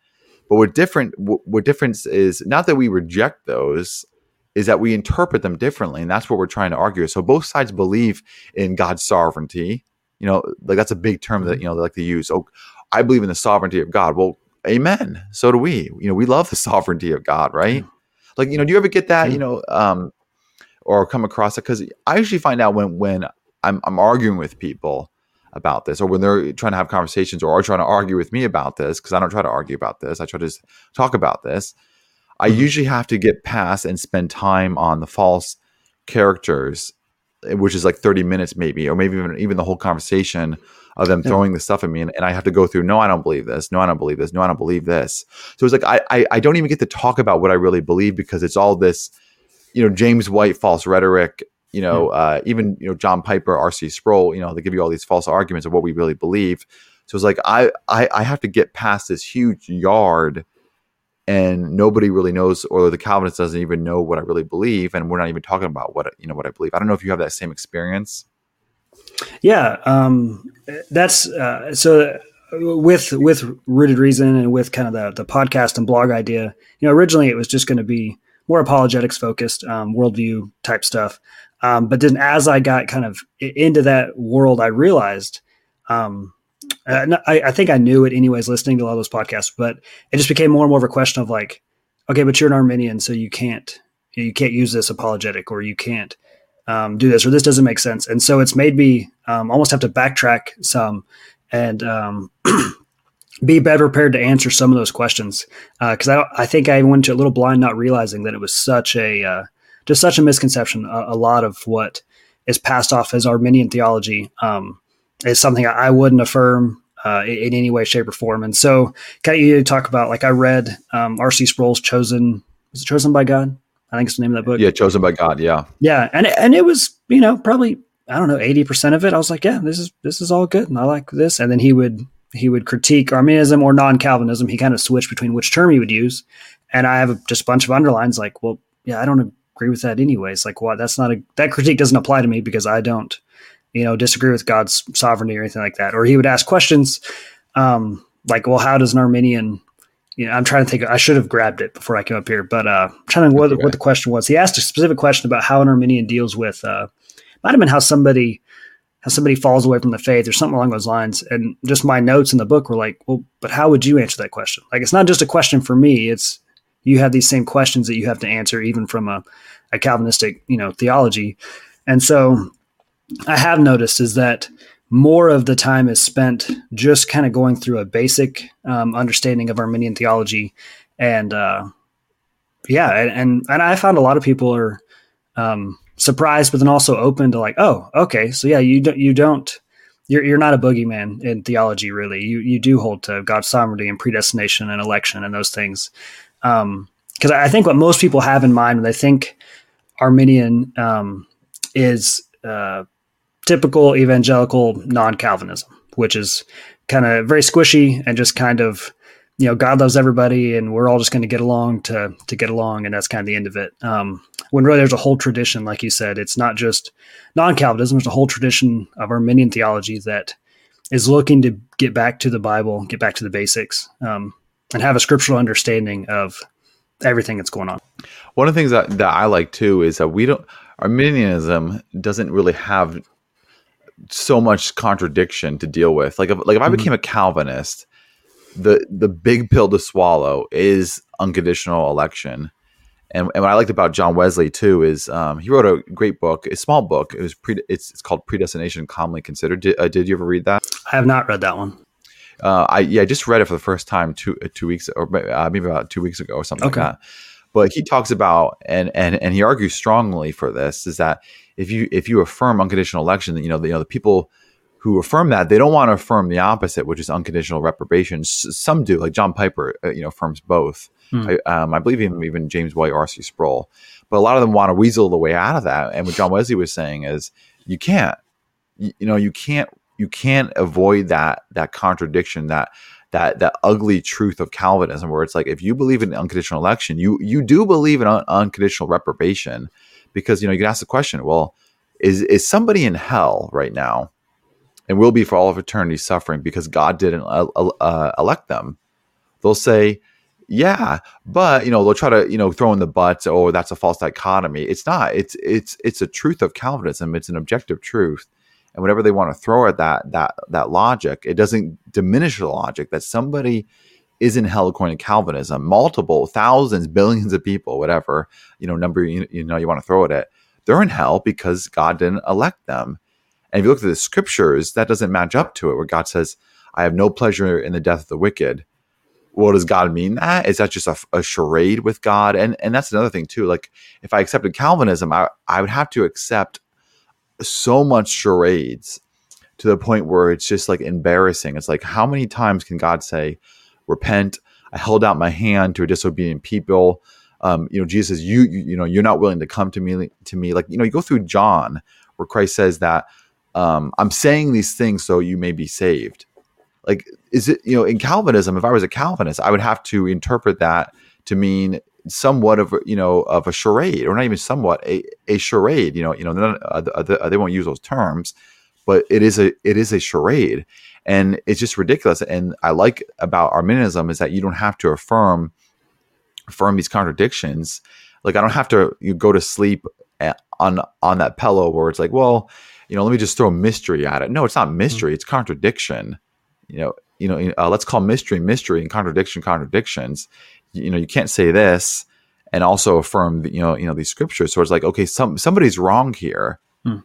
But what different what difference is not that we reject those is that we interpret them differently and that's what we're trying to argue. So both sides believe in God's sovereignty. You know, like that's a big term that you know they like to use. Oh, I believe in the sovereignty of God. Well, amen. So do we. You know, we love the sovereignty of God, right? Yeah. Like, you know, do you ever get that, yeah. you know, um, or come across it? Because I usually find out when when I'm, I'm arguing with people about this, or when they're trying to have conversations, or are trying to argue with me about this, because I don't try to argue about this. I try to just talk about this. I mm-hmm. usually have to get past and spend time on the false characters, which is like 30 minutes maybe, or maybe even even the whole conversation of them throwing the stuff at me and, and, I have to go through, no, I don't believe this. No, I don't believe this. No, I don't believe this. So it's like, I, I, I don't even get to talk about what I really believe because it's all this, you know, James White false rhetoric, you know, uh, even, you know, John Piper, RC Sproul, you know, they give you all these false arguments of what we really believe. So it's like, I, I, I have to get past this huge yard and nobody really knows, or the Calvinist doesn't even know what I really believe. And we're not even talking about what, you know, what I believe. I don't know if you have that same experience. Yeah, um, that's uh, so with with rooted reason and with kind of the the podcast and blog idea. You know, originally it was just going to be more apologetics focused, um, worldview type stuff. Um, but then as I got kind of into that world, I realized. Um, I, I think I knew it anyways, listening to a lot of those podcasts, but it just became more and more of a question of like, okay, but you're an Arminian, so you can't you can't use this apologetic, or you can't um, do this or this doesn't make sense. And so it's made me um, almost have to backtrack some and um, be better prepared to answer some of those questions. Uh, I, I think I went to a little blind, not realizing that it was such a uh, just such a misconception. A, a, lot of what is passed off as Arminian theology um, is something I, wouldn't affirm. Uh, in any way, shape, or form, and so kind of you talk about like I read um, R.C. Sproul's "Chosen." Was it chosen by God? I think it's the name of that book. Yeah, chosen by God. Yeah, yeah, and and it was you know probably I don't know eighty percent of it. I was like, yeah, this is this is all good, and I like this. And then he would he would critique Arminianism or non Calvinism. He kind of switched between which term he would use, and I have just a bunch of underlines like, well, yeah, I don't agree with that anyways. Like, what? That's not a that critique doesn't apply to me because I don't you know disagree with God's sovereignty or anything like that. Or he would ask questions um, like, well, how does an Arminian you know, I'm trying to think. I should have grabbed it before I came up here, but uh, I'm trying to what, okay. what the question was. He asked a specific question about how an Arminian deals with. Uh, might have been how somebody how somebody falls away from the faith or something along those lines. And just my notes in the book were like, well, but how would you answer that question? Like, it's not just a question for me. It's you have these same questions that you have to answer, even from a, a Calvinistic, you know, theology. And so, I have noticed is that more of the time is spent just kind of going through a basic um, understanding of Arminian theology, and uh, yeah, and and I found a lot of people are um, surprised, but then also open to like, oh, okay, so yeah, you don't you don't you're you're not a boogeyman in theology, really. You you do hold to God's sovereignty and predestination and election and those things. Because um, I think what most people have in mind when they think Arminian um, is uh, typical evangelical non-Calvinism, which is kind of very squishy and just kind of you know God loves everybody and we're all just going to get along to to get along and that's kind of the end of it. Um, when really there's a whole tradition, like you said, it's not just non-Calvinism. There's a whole tradition of Arminian theology that is looking to get back to the Bible, get back to the basics, um, and have a scriptural understanding of everything that's going on. One of the things that, that I like too is that we don't Arminianism doesn't really have so much contradiction to deal with. Like if, like if I mm-hmm. became a Calvinist, the the big pill to swallow is unconditional election. And, and what I liked about John Wesley too is um, he wrote a great book, a small book. It was pre, it's, it's called Predestination Calmly Considered. Did, uh, did you ever read that? I have not read that one. Uh, I yeah, I just read it for the first time two uh, two weeks or uh, maybe about two weeks ago or something okay. like that. But he talks about and and and he argues strongly for this is that if you if you affirm unconditional election, you know the, you know the people who affirm that they don't want to affirm the opposite, which is unconditional reprobation. Some do, like John Piper, uh, you know, affirms both. Hmm. I, um, I, believe even even James White, R.C. Sproul, but a lot of them want to weasel the way out of that. And what John Wesley was saying is, you can't, you, you know, you can't, you can't avoid that that contradiction that that that ugly truth of Calvinism, where it's like if you believe in unconditional election, you you do believe in un- unconditional reprobation, because you know you can ask the question, well, is is somebody in hell right now? and will be for all of eternity suffering because God didn't uh, uh, elect them. They'll say, yeah, but you know they'll try to you know throw in the butts. Oh, that's a false dichotomy. It's not. It's it's it's a truth of Calvinism. It's an objective truth, and whatever they want to throw at that that that logic, it doesn't diminish the logic that somebody is in hell according to Calvinism. Multiple thousands, billions of people, whatever you know number you, you know you want to throw it at, they're in hell because God didn't elect them and if you look at the scriptures, that doesn't match up to it, where God says, I have no pleasure in the death of the wicked. What does God mean that? Is that just a, a charade with God? And and that's another thing too. Like if I accepted Calvinism, I, I would have to accept so much charades to the point where it's just like embarrassing. It's like how many times can God say, "Repent"? I held out my hand to a disobedient people. Um, you know, Jesus, you, you you know, you're not willing to come to me to me. Like you know, you go through John where Christ says that um, I'm saying these things so you may be saved. Like, is it, you know, in Calvinism, if I was a Calvinist, I would have to interpret that to mean somewhat of, you know, of a charade, or not even somewhat, a, a charade, you know, you know, none, uh, uh, they won't use those terms, but it is a, it is a charade. And it's just ridiculous. And I like about Arminianism is that you don't have to affirm, affirm these contradictions. Like I don't have to you go to sleep eh, on on that pillow where it's like, well, you know, let me just throw mystery at it. No, it's not mm-hmm. mystery; it's contradiction. You know, you know, uh, let's call mystery mystery and contradiction contradictions. You, know, you can't say this and also affirm, you know, you know these scriptures. So it's like, okay, some somebody's wrong here, hmm.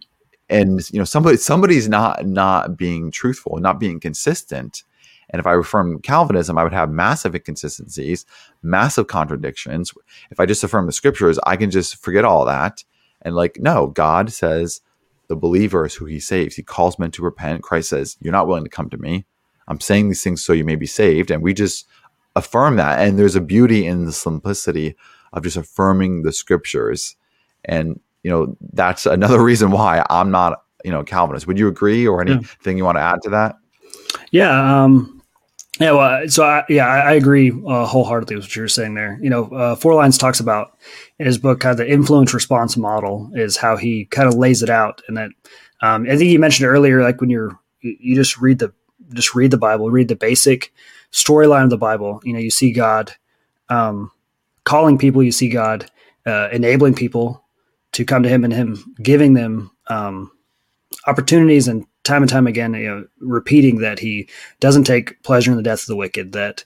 and you know, somebody somebody's not not being truthful, not being consistent. And if I affirm Calvinism, I would have massive inconsistencies, massive contradictions. If I just affirm the scriptures, I can just forget all that. And like, no, God says the believer is who he saves. He calls men to repent. Christ says, You're not willing to come to me. I'm saying these things so you may be saved. And we just affirm that. And there's a beauty in the simplicity of just affirming the scriptures. And, you know, that's another reason why I'm not, you know, Calvinist. Would you agree or anything yeah. you want to add to that? Yeah. Um, yeah, well, so I, yeah, I, I agree uh, wholeheartedly with what you were saying there. You know, uh, Forlines talks about in his book kind of the influence response model is how he kind of lays it out, and that um, I think you mentioned earlier, like when you're you just read the just read the Bible, read the basic storyline of the Bible. You know, you see God um, calling people, you see God uh, enabling people to come to Him, and Him giving them um, opportunities and time and time again, you know, repeating that he doesn't take pleasure in the death of the wicked. That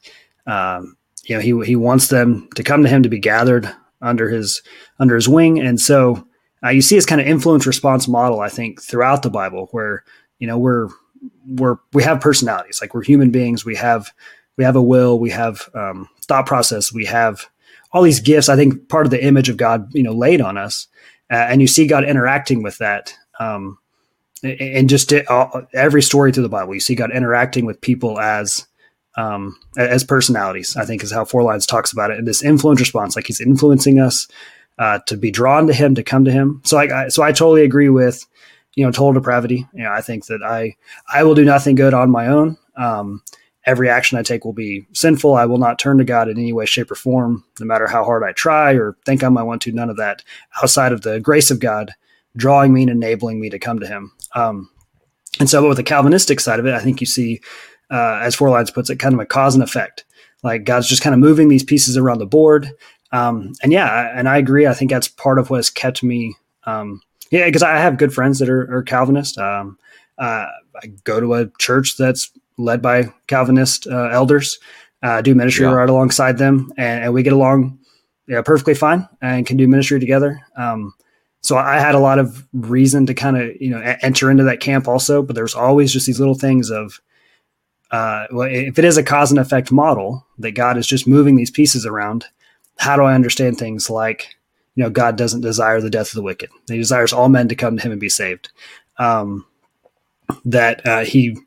um, you know he he wants them to come to him to be gathered under his under his wing, and so uh, you see his kind of influence response model. I think throughout the Bible, where you know we're we're we have personalities, like we're human beings. We have we have a will, we have um, thought process, we have all these gifts. I think part of the image of God, you know, laid on us, uh, and you see God interacting with that. Um, and just every story through the Bible, you see God interacting with people as um, as personalities. I think is how Forlines talks about it. And this influence response, like He's influencing us uh, to be drawn to Him, to come to Him. So I, I so I totally agree with you know total depravity. You know, I think that I I will do nothing good on my own. Um, every action I take will be sinful. I will not turn to God in any way, shape, or form, no matter how hard I try or think I might want to. None of that outside of the grace of God drawing me and enabling me to come to Him. Um, and so, but with the Calvinistic side of it, I think you see, uh, as Forlines puts it, kind of a cause and effect. Like God's just kind of moving these pieces around the board. Um, and yeah, and I agree. I think that's part of what has kept me. Um, yeah, because I have good friends that are, are Calvinist. Um, uh, I go to a church that's led by Calvinist uh, elders, uh, do ministry yeah. right alongside them, and, and, we get along yeah, perfectly fine and can do ministry together. Um, so I had a lot of reason to kind of you know enter into that camp also, but there's always just these little things of uh, well, if it is a cause and effect model that God is just moving these pieces around, how do I understand things like you know God doesn't desire the death of the wicked; He desires all men to come to Him and be saved. Um, that uh, He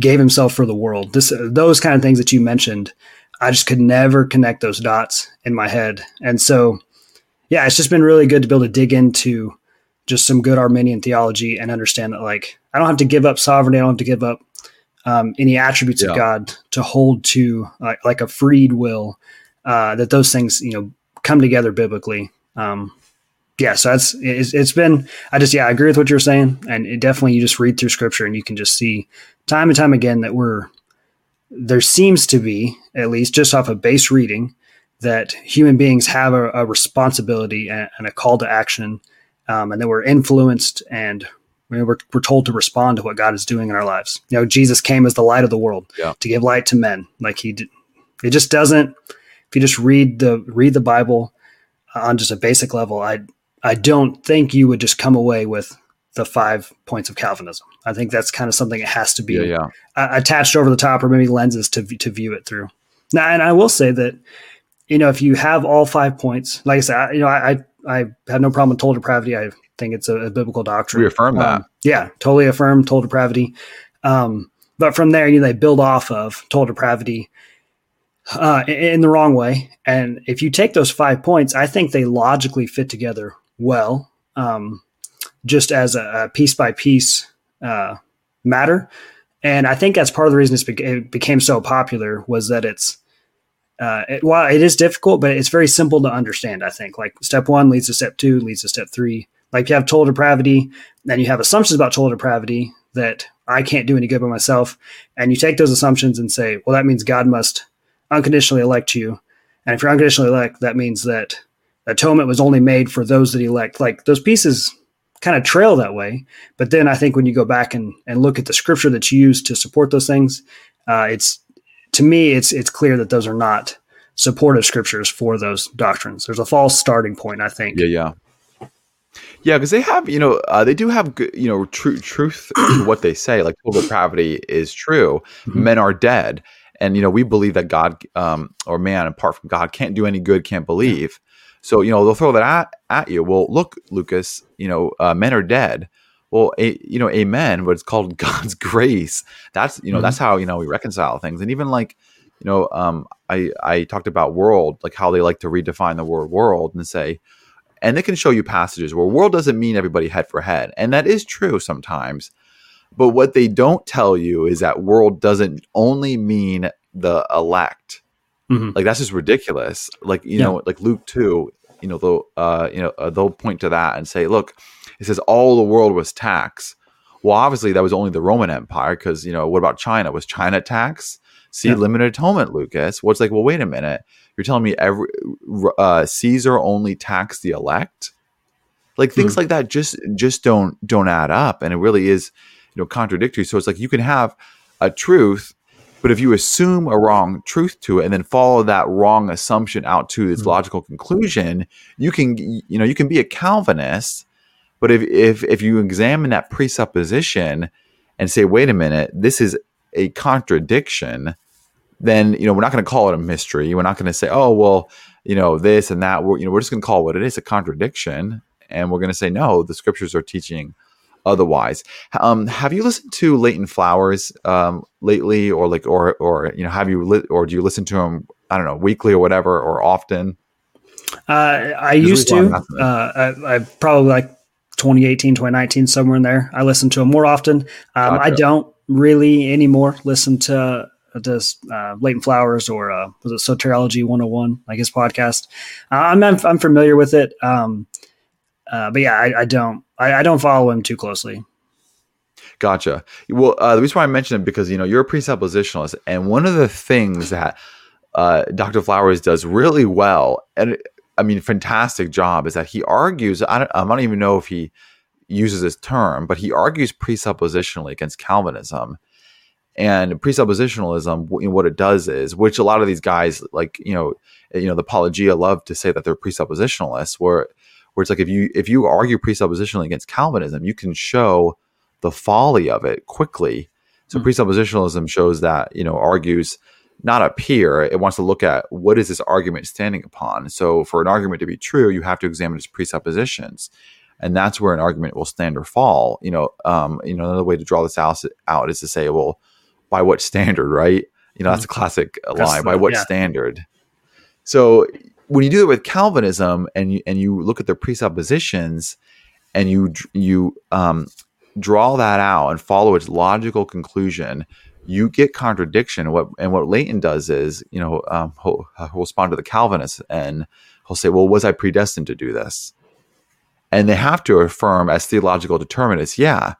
gave Himself for the world. This those kind of things that you mentioned, I just could never connect those dots in my head, and so yeah, it's just been really good to be able to dig into just some good Arminian theology and understand that like I don't have to give up sovereignty. I don't have to give up um, any attributes yeah. of God to hold to like, like a freed will. Uh, that those things you know come together biblically. Um, yeah, so that's it's, it's been. I just yeah, I agree with what you're saying, and it definitely you just read through Scripture and you can just see time and time again that we're there seems to be at least just off of base reading that human beings have a, a responsibility and, and, a call to action, um, and that we're influenced and we're, we're told to respond to what God is doing in our lives. You know, Jesus came as the light of the world yeah. to give light to men. Like he did, it just doesn't. If you just read the read the Bible on just a basic level, I I don't think you would just come away with the five points of Calvinism. I think that's kind of something that has to be yeah, yeah. attached over the top, or maybe lenses to to view it through. Now, and I will say that you know, if you have all five points, like I said, I, you know, I, I have no problem with total depravity. I think it's a, a biblical doctrine. We affirm that. Um, yeah, totally affirm total depravity. Um, but from there, you know, they build off of total depravity uh, in, the wrong way. And if you take those five points, I think they logically fit together well, um, just as a, a piece by piece uh, matter. And I think that's part of the reason it became so popular was that it's uh, it, while it is difficult, but it's very simple to understand. I think like step one leads to step two, leads to step three. Like you have total depravity, then you have assumptions about total depravity that I can't do any good by myself, and you take those assumptions and say, well, that means God must unconditionally elect you, and if you're unconditionally elect, that means that atonement was only made for those that elect. Like those pieces kind of trail that way, but then I think when you go back and and look at the scripture that's used to support those things, uh, it's to me, it's it's clear that those are not supportive scriptures for those doctrines. There's a false starting point, I think. Yeah, yeah, yeah. Because they have, you know, uh, they do have, you know, true truth what they say. Like total depravity is true. Mm-hmm. Men are dead, and you know, we believe that God um, or man, apart from God, can't do any good, can't believe. So you know, they'll throw that at, at you. Well, look, Lucas, you know, uh, men are dead well a, you know amen but it's called god's grace that's you know mm-hmm. that's how you know we reconcile things and even like you know um i i talked about world like how they like to redefine the word world and say and they can show you passages where world doesn't mean everybody head for head and that is true sometimes but what they don't tell you is that world doesn't only mean the elect mm-hmm. like that's just ridiculous like you yeah. know like luke 2 you know they'll uh you know uh, they'll point to that and say look it says all the world was tax. Well, obviously that was only the Roman Empire because you know what about China? Was China tax? See, yeah. limited atonement, Lucas. What's like? Well, wait a minute. You're telling me every uh, Caesar only taxed the elect? Like things mm-hmm. like that just just don't don't add up, and it really is know contradictory. So it's like you can have a truth but if you assume a wrong truth to it and then follow that wrong assumption out to its mm-hmm. logical conclusion, you can you know you can be a Calvinist but if, if, if you examine that presupposition and say, wait a minute, this is a contradiction, then, you know, we're not going to call it a mystery. We're not going to say, oh, well, you know, this and that. We're, you know, we're just going to call it what it is, a contradiction. And we're going to say, no, the scriptures are teaching otherwise. Um, have you listened to Leighton Flowers um, lately, or like, or or you know, have you li- or do you listen to him? I don't know, weekly or whatever, or often? Uh, I used to. Uh, I, I, probably like 2018, 2019, somewhere in there. I listen to him more often. Um, gotcha. I don't really anymore listen to this uh, Leighton Flowers or uh, was it Soteriology 101, like his podcast. Uh, I'm, I'm, I'm familiar with it, um, uh, but yeah, I, I don't I, I, don't follow him too closely. Gotcha. Well, uh, the reason why I mentioned it because you know you're a presuppositionalist, and one of the things that uh, Dr. Flowers does really well, and I mean, fantastic job, is that he argues. I don't, I don't even know if he uses this term, but he argues presuppositionally against Calvinism and presuppositionalism, what it does is, which a lot of these guys, like you know, you know, the apologia love to say that they're presuppositionalists, where where it's like if you if you argue presuppositionally against Calvinism, you can show the folly of it quickly. So mm-hmm. presuppositionalism shows that you know argues not up here. It wants to look at what is this argument standing upon. So for an argument to be true, you have to examine its presuppositions and that's where an argument will stand or fall. You know, um, you know, another way to draw this out, out is to say, well, by what standard, right? You know, that's a mm-hmm. classic line. By what yeah. standard? So when you do it with Calvinism and you, and you look at their presuppositions and you you um, draw that out and follow its logical conclusion, you get contradiction. What and what Leighton does is, you know, um, he'll, he'll respond to the Calvinists and he'll say, "Well, was I predestined to do this?" And they have to affirm as theological determinists, yeah,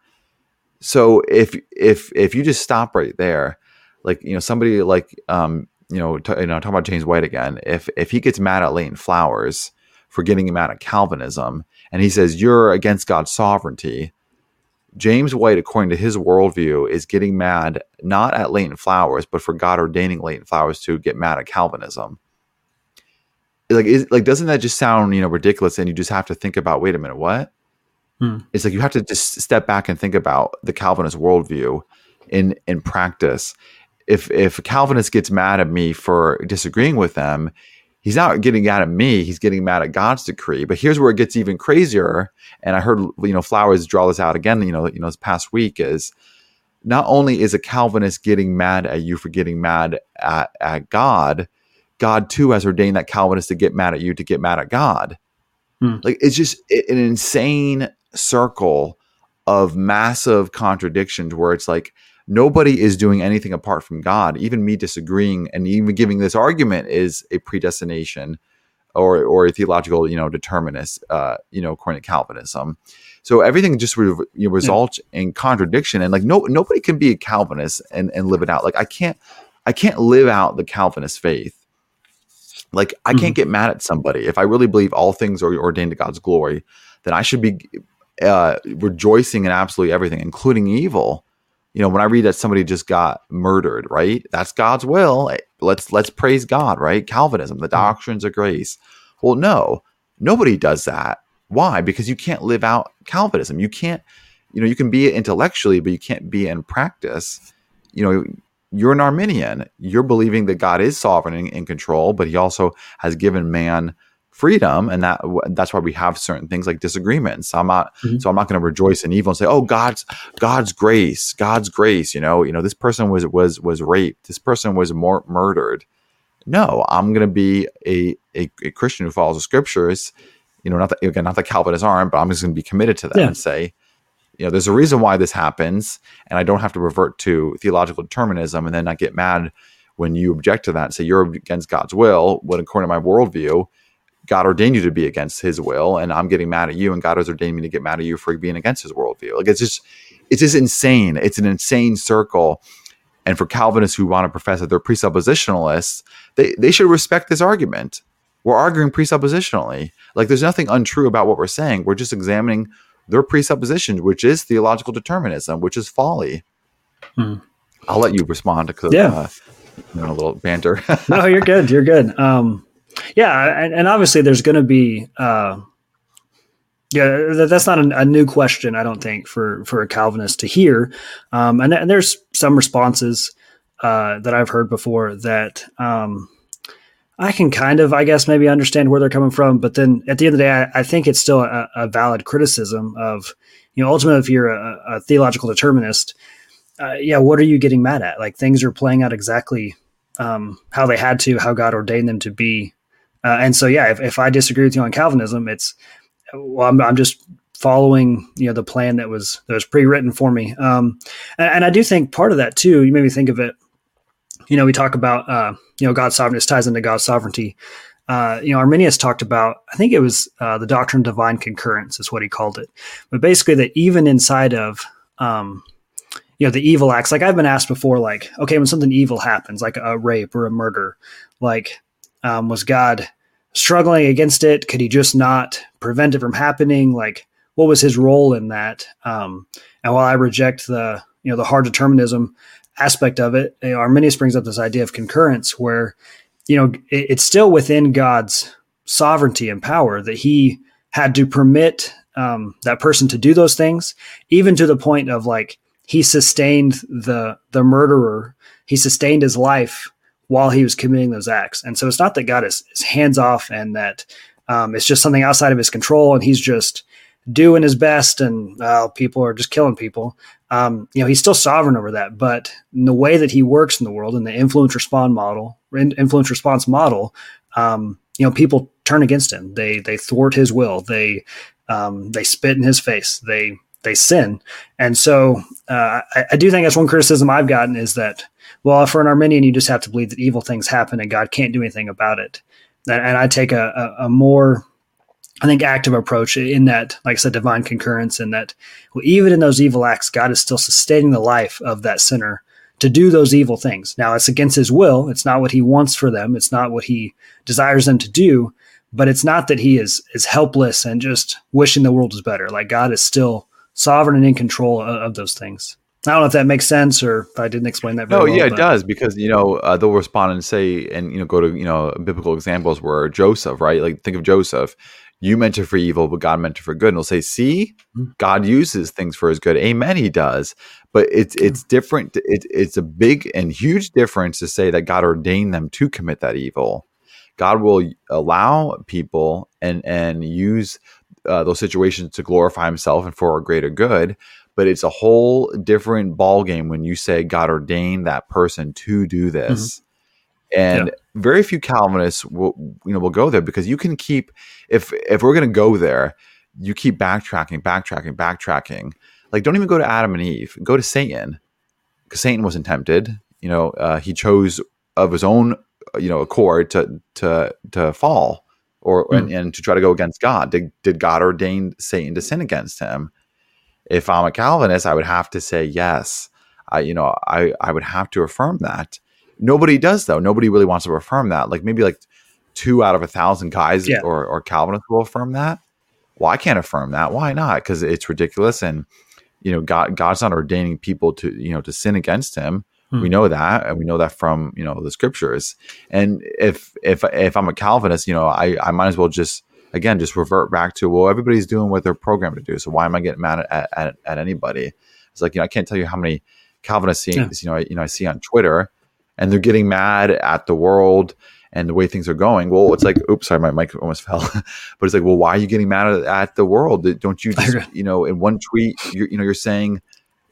so if if if you just stop right there, like you know somebody like um you know t- you know talking about James White again, if if he gets mad at Leighton Flowers for getting mad at Calvinism, and he says you're against God's sovereignty, James White, according to his worldview, is getting mad not at Leighton Flowers, but for God ordaining Leighton Flowers to get mad at Calvinism. Like, is, like, doesn't that just sound you know ridiculous? And you just have to think about, wait a minute, what? Hmm. It's like you have to just step back and think about the Calvinist worldview in in practice. If if a Calvinist gets mad at me for disagreeing with them, he's not getting mad at me. He's getting mad at God's decree. But here's where it gets even crazier. And I heard you know Flowers draw this out again. You know you know this past week is not only is a Calvinist getting mad at you for getting mad at, at God, God too has ordained that Calvinist to get mad at you to get mad at God. Hmm. Like it's just an insane circle of massive contradictions where it's like nobody is doing anything apart from God. Even me disagreeing and even giving this argument is a predestination or or a theological, you know, determinist, uh, you know, according to Calvinism. So everything just sort of you know, results yeah. in contradiction, and like no nobody can be a Calvinist and and live it out. Like I can't I can't live out the Calvinist faith. Like I can't mm-hmm. get mad at somebody if I really believe all things are ordained to God's glory. Then I should be uh, rejoicing in absolutely everything, including evil. You know, when I read that somebody just got murdered, right? That's God's will. Let's let's praise God, right? Calvinism, the hmm. doctrines of grace. Well, no, nobody does that. Why? Because you can't live out Calvinism. You can't, you know, you can be it intellectually, but you can't be in practice. You know, you're an Arminian. You're believing that God is sovereign and in control, but He also has given man freedom and that that's why we have certain things like disagreements i'm not mm-hmm. so i'm not going to rejoice in evil and say oh god's god's grace god's grace you know you know this person was was was raped this person was more murdered no i'm going to be a, a, a christian who follows the scriptures you know not that again not that calvinists aren't but i'm just going to be committed to that yeah. and say you know there's a reason why this happens and i don't have to revert to theological determinism and then not get mad when you object to that and say you're against god's will when according to my worldview God ordained you to be against his will, and I'm getting mad at you, and God has ordained me to get mad at you for being against his worldview. Like it's just it's just insane. It's an insane circle. And for Calvinists who want to profess that they're presuppositionalists, they, they should respect this argument. We're arguing presuppositionally. Like there's nothing untrue about what we're saying. We're just examining their presuppositions, which is theological determinism, which is folly. Hmm. I'll let you respond to yeah. Uh, a little banter. no, you're good. You're good. Um, yeah, and, and obviously there's going to be. Uh, yeah, that's not a, a, new question, I don't think, for for a Calvinist to hear. Um, and, and, there's some responses uh, that I've heard before that um, I can kind of, I guess, maybe understand where they're coming from. But then at the end of the day, I, I think it's still a, a valid criticism of, you know, ultimately, if you're a, a theological determinist, uh, yeah, what are you getting mad at? Like things are playing out exactly um, how they had to, how God ordained them to be. Uh, and so, yeah, if, if I disagree with you on Calvinism, it's well, I'm, I'm just following you know the plan that was that was pre-written for me. Um, and, and, I do think part of that too. You made me think of it. You know, we talk about uh, you know God's sovereignty ties into God's sovereignty. Uh, you know, Arminius talked about, I think it was uh, the doctrine of divine concurrence, is what he called it. But basically, that even inside of um, you know the evil acts like i've been asked before like okay when something evil happens like a rape or a murder like um, was god struggling against it? Could he just not prevent it from happening? Like what was his role in that? Um, and while i reject the you know the hard determinism aspect of it you know, arminius brings up this idea of concurrence where you know it, it's still within god's sovereignty and power that he had to permit um, that person to do those things even to the point of like he sustained the the murderer. He sustained his life while he was committing those acts. And so it's not that God is, is hands off and that um, it's just something outside of his control and he's just doing his best and uh, people are just killing people. Um, you know, he's still sovereign over that. But the way that he works in the world in the influence respond model, influence response model, um, you know, people turn against him. They they thwart his will. They um, they spit in his face. They they sin. And so uh, I, I, do think that's one criticism I've gotten is that, well, for an Arminian, you just have to believe that evil things happen and God can't do anything about it. And, and I take a, a, a, more, I think, active approach in that, like I said, divine concurrence, and that well, even in those evil acts, God is still sustaining the life of that sinner to do those evil things. Now, it's against his will. It's not what he wants for them. It's not what he desires them to do. But it's not that he is is helpless and just wishing the world was better. Like God is still sovereign and in control of, of those things. I don't know if that makes sense or if I didn't explain that. no, well, yeah, but. it does because you know uh, they'll respond and say, and you know, go to you know biblical examples where Joseph, right? Like think of Joseph. You meant it for evil, but God meant it for good. And they'll say, "See, mm-hmm. God uses things for His good." Amen. He does, but it's mm-hmm. it's different. It, it's a big and huge difference to say that God ordained them to commit that evil. God will allow people and and use uh, those situations to glorify himself and for a greater good but it's a whole different ball game when you say god ordained that person to do this mm-hmm. and yeah. very few calvinists will you know will go there because you can keep if if we're going to go there you keep backtracking backtracking backtracking like don't even go to adam and eve go to satan because satan wasn't tempted you know uh, he chose of his own you know accord to to to fall or mm. and, and, to try to go against God. Did, did God ordain Satan to sin against him? If I'm a Calvinist, I would have to say yes. I, you know, I, I would have to affirm that. Nobody does though. Nobody really wants to affirm that. Like maybe like two out of a thousand guys yeah. or, or Calvinists will affirm that. Well, I can't affirm that. Why not? Because it's ridiculous, and you know, God God's not ordaining people to you know to sin against Him. Hmm. We know that, and we know that from you know the scriptures. And if if if I'm a Calvinist, you know, I I might as well just again just revert back to well, everybody's doing what they're programmed to do. So why am I getting mad at at, at anybody? It's like you know I can't tell you how many Calvinists see, yeah. you know I, you know I see on Twitter, and they're getting mad at the world and the way things are going. Well, it's like, oops, sorry, my mic almost fell. but it's like, well, why are you getting mad at, at the world? Don't you just, you know, in one tweet, you know, you're saying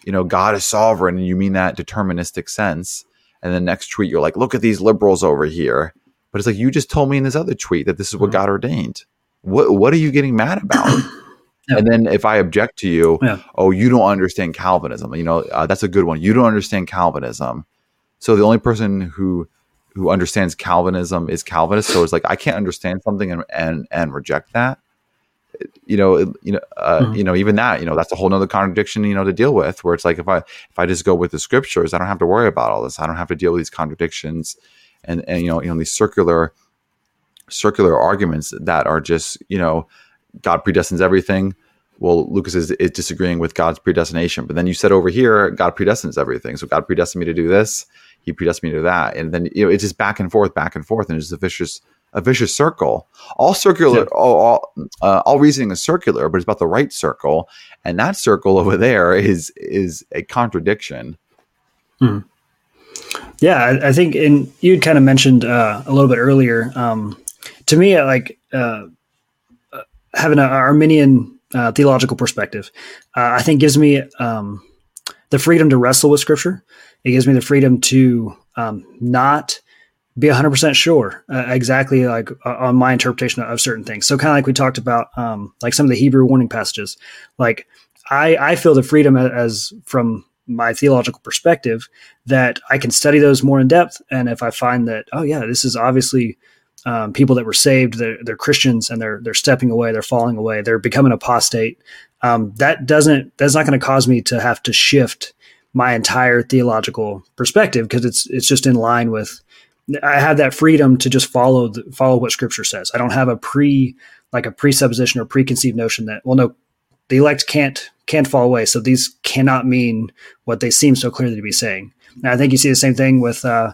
you know, God is sovereign and you mean that deterministic sense. And the next tweet, you're like, look at these liberals over here. But it's like, you just told me in this other tweet that this is what mm-hmm. God ordained. What, what are you getting mad about? yeah. And then if I object to you, yeah. oh, you don't understand Calvinism. You know, uh, that's a good one. You don't understand Calvinism. So the only person who who understands Calvinism is Calvinist. So it's like I can't understand something and and, and reject that you know, you know, uh, mm-hmm. you know, even that, you know, that's a whole nother contradiction, you know, to deal with. Where it's like if I if I just go with the scriptures, I don't have to worry about all this. I don't have to deal with these contradictions, and and you know, you know, these circular circular arguments that are just you know, God predestines everything. Well, Lucas is, is disagreeing with God's predestination, but then you said over here, God predestines everything. So God predestined me to do this, He predestined me to that, and then you know, it's just back and forth, back and forth, and it's a vicious a vicious circle. All circular, yeah. all all, uh, all reasoning is circular, but it's about the right circle, and that circle over there is is a contradiction. Hmm. Yeah, I, I, think, and you kind of mentioned uh, a little bit earlier. Um, to me, like uh, uh having an Arminian uh, theological perspective, uh, I think gives me um, the freedom to wrestle with Scripture. It gives me the freedom to um, not be 100% sure uh, exactly like uh, on my interpretation of certain things. So kind of like we talked about, um, like some of the Hebrew warning passages, like I, I feel the freedom as from my theological perspective that I can study those more in depth. And if I find that, oh yeah, this is obviously um, people that were saved, they're, they're, Christians and they're, they're stepping away, they're falling away, they're becoming apostate. Um, that doesn't, that's not going to cause me to have to shift my entire theological perspective because it's, it's just in line with, I have that freedom to just follow the, follow what Scripture says. I don't have a pre like a presupposition or preconceived notion that well, no, the elect can't can't fall away, so these cannot mean what they seem so clearly to be saying. And I think you see the same thing with uh,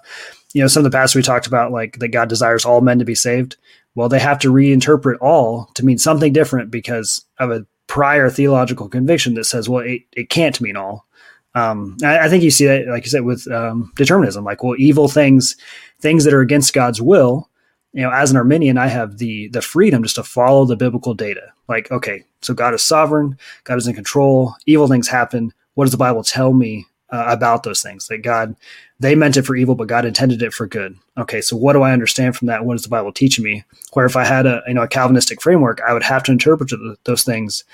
you know some of the passages we talked about, like that God desires all men to be saved. Well, they have to reinterpret all to mean something different because of a prior theological conviction that says, well, it, it can't mean all. Um, I, I, think you see that, like you said, with um, determinism. Like, well, evil things, things that are against God's will. You know, as an Arminian, I have the the freedom just to follow the biblical data. Like, okay, so God is sovereign, God is in control. Evil things happen. What does the Bible tell me uh, about those things? That God, they meant it for evil, but God intended it for good. Okay, so what do I understand from that? What is the Bible teaching me? Where if I had a you know a Calvinistic framework, I would have to interpret those things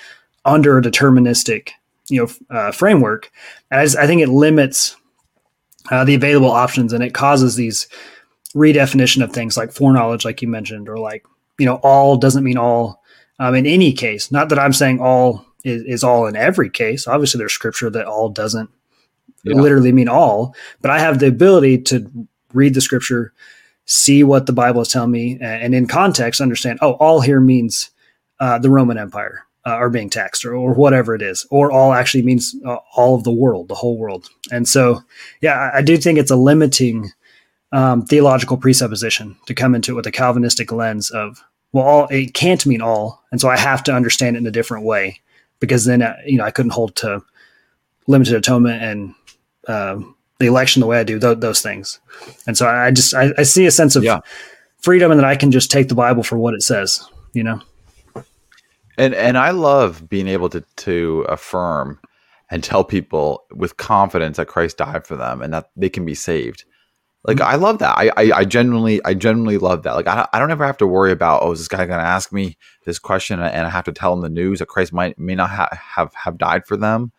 under a deterministic you know uh, framework. And I, just, I think it limits uh, the available options, and it causes these redefinition of things like foreknowledge, like you mentioned, or like you know all doesn't mean all um, in any case. Not that I'm saying all is, is, all in every case. Obviously, there's scripture that all doesn't yeah. literally mean all, but I have the ability to read the scripture, see what the Bible is telling me, and in context, understand. Oh, all here means uh, the Roman Empire uh, are being taxed or, or whatever it is, or all actually means uh, all of the world, the whole world. And so, yeah, I, I do think it's a limiting um, theological presupposition to come into it with a Calvinistic lens of, well, all it can't mean all. And so I have to understand it in a different way because then, uh, you know, I couldn't hold to limited atonement and, uh, the election the way I do th- those things. And so I just, I, I see a sense of yeah. freedom and that I can just take the Bible for what it says, you know? And and I love being able to to affirm and tell people with confidence that Christ died for them and that they can be saved. Like mm-hmm. I love that. I, I, I genuinely I genuinely love that. Like I, I don't ever have to worry about oh is this guy going to ask me this question and I have to tell him the news that Christ might may not ha- have have died for them.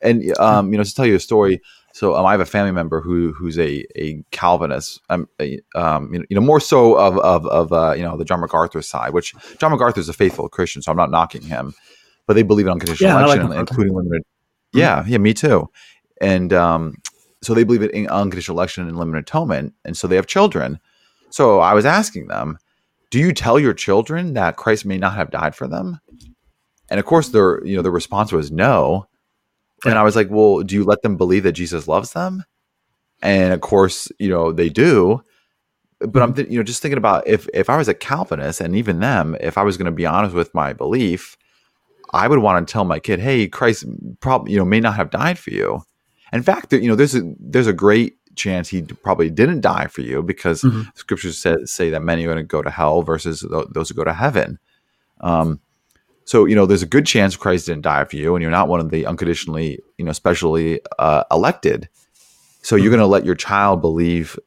And um you know to tell you a story, so um, I have a family member who who's a a Calvinist, um, a, um you, know, you know more so of of of uh, you know the John MacArthur side, which John MacArthur is a faithful Christian, so I'm not knocking him, but they believe in unconditional yeah, election, like including limited. Mm-hmm. Yeah, yeah, me too, and um, so they believe in unconditional election and limited atonement, and so they have children. So I was asking them, do you tell your children that Christ may not have died for them? And of course, their you know the response was no. And I was like, well, do you let them believe that Jesus loves them? And of course, you know, they do. But I'm, th- you know, just thinking about if if I was a Calvinist, and even them, if I was going to be honest with my belief, I would want to tell my kid, "Hey, Christ, probably you know may not have died for you." In fact, you know, there's a there's a great chance he probably didn't die for you because mm-hmm. scriptures say, say that many are going to go to hell versus those who go to heaven. Um, so, you know, there's a good chance Christ didn't die for you and you're not one of the unconditionally, you know, specially uh, elected. So you're going to let your child believe,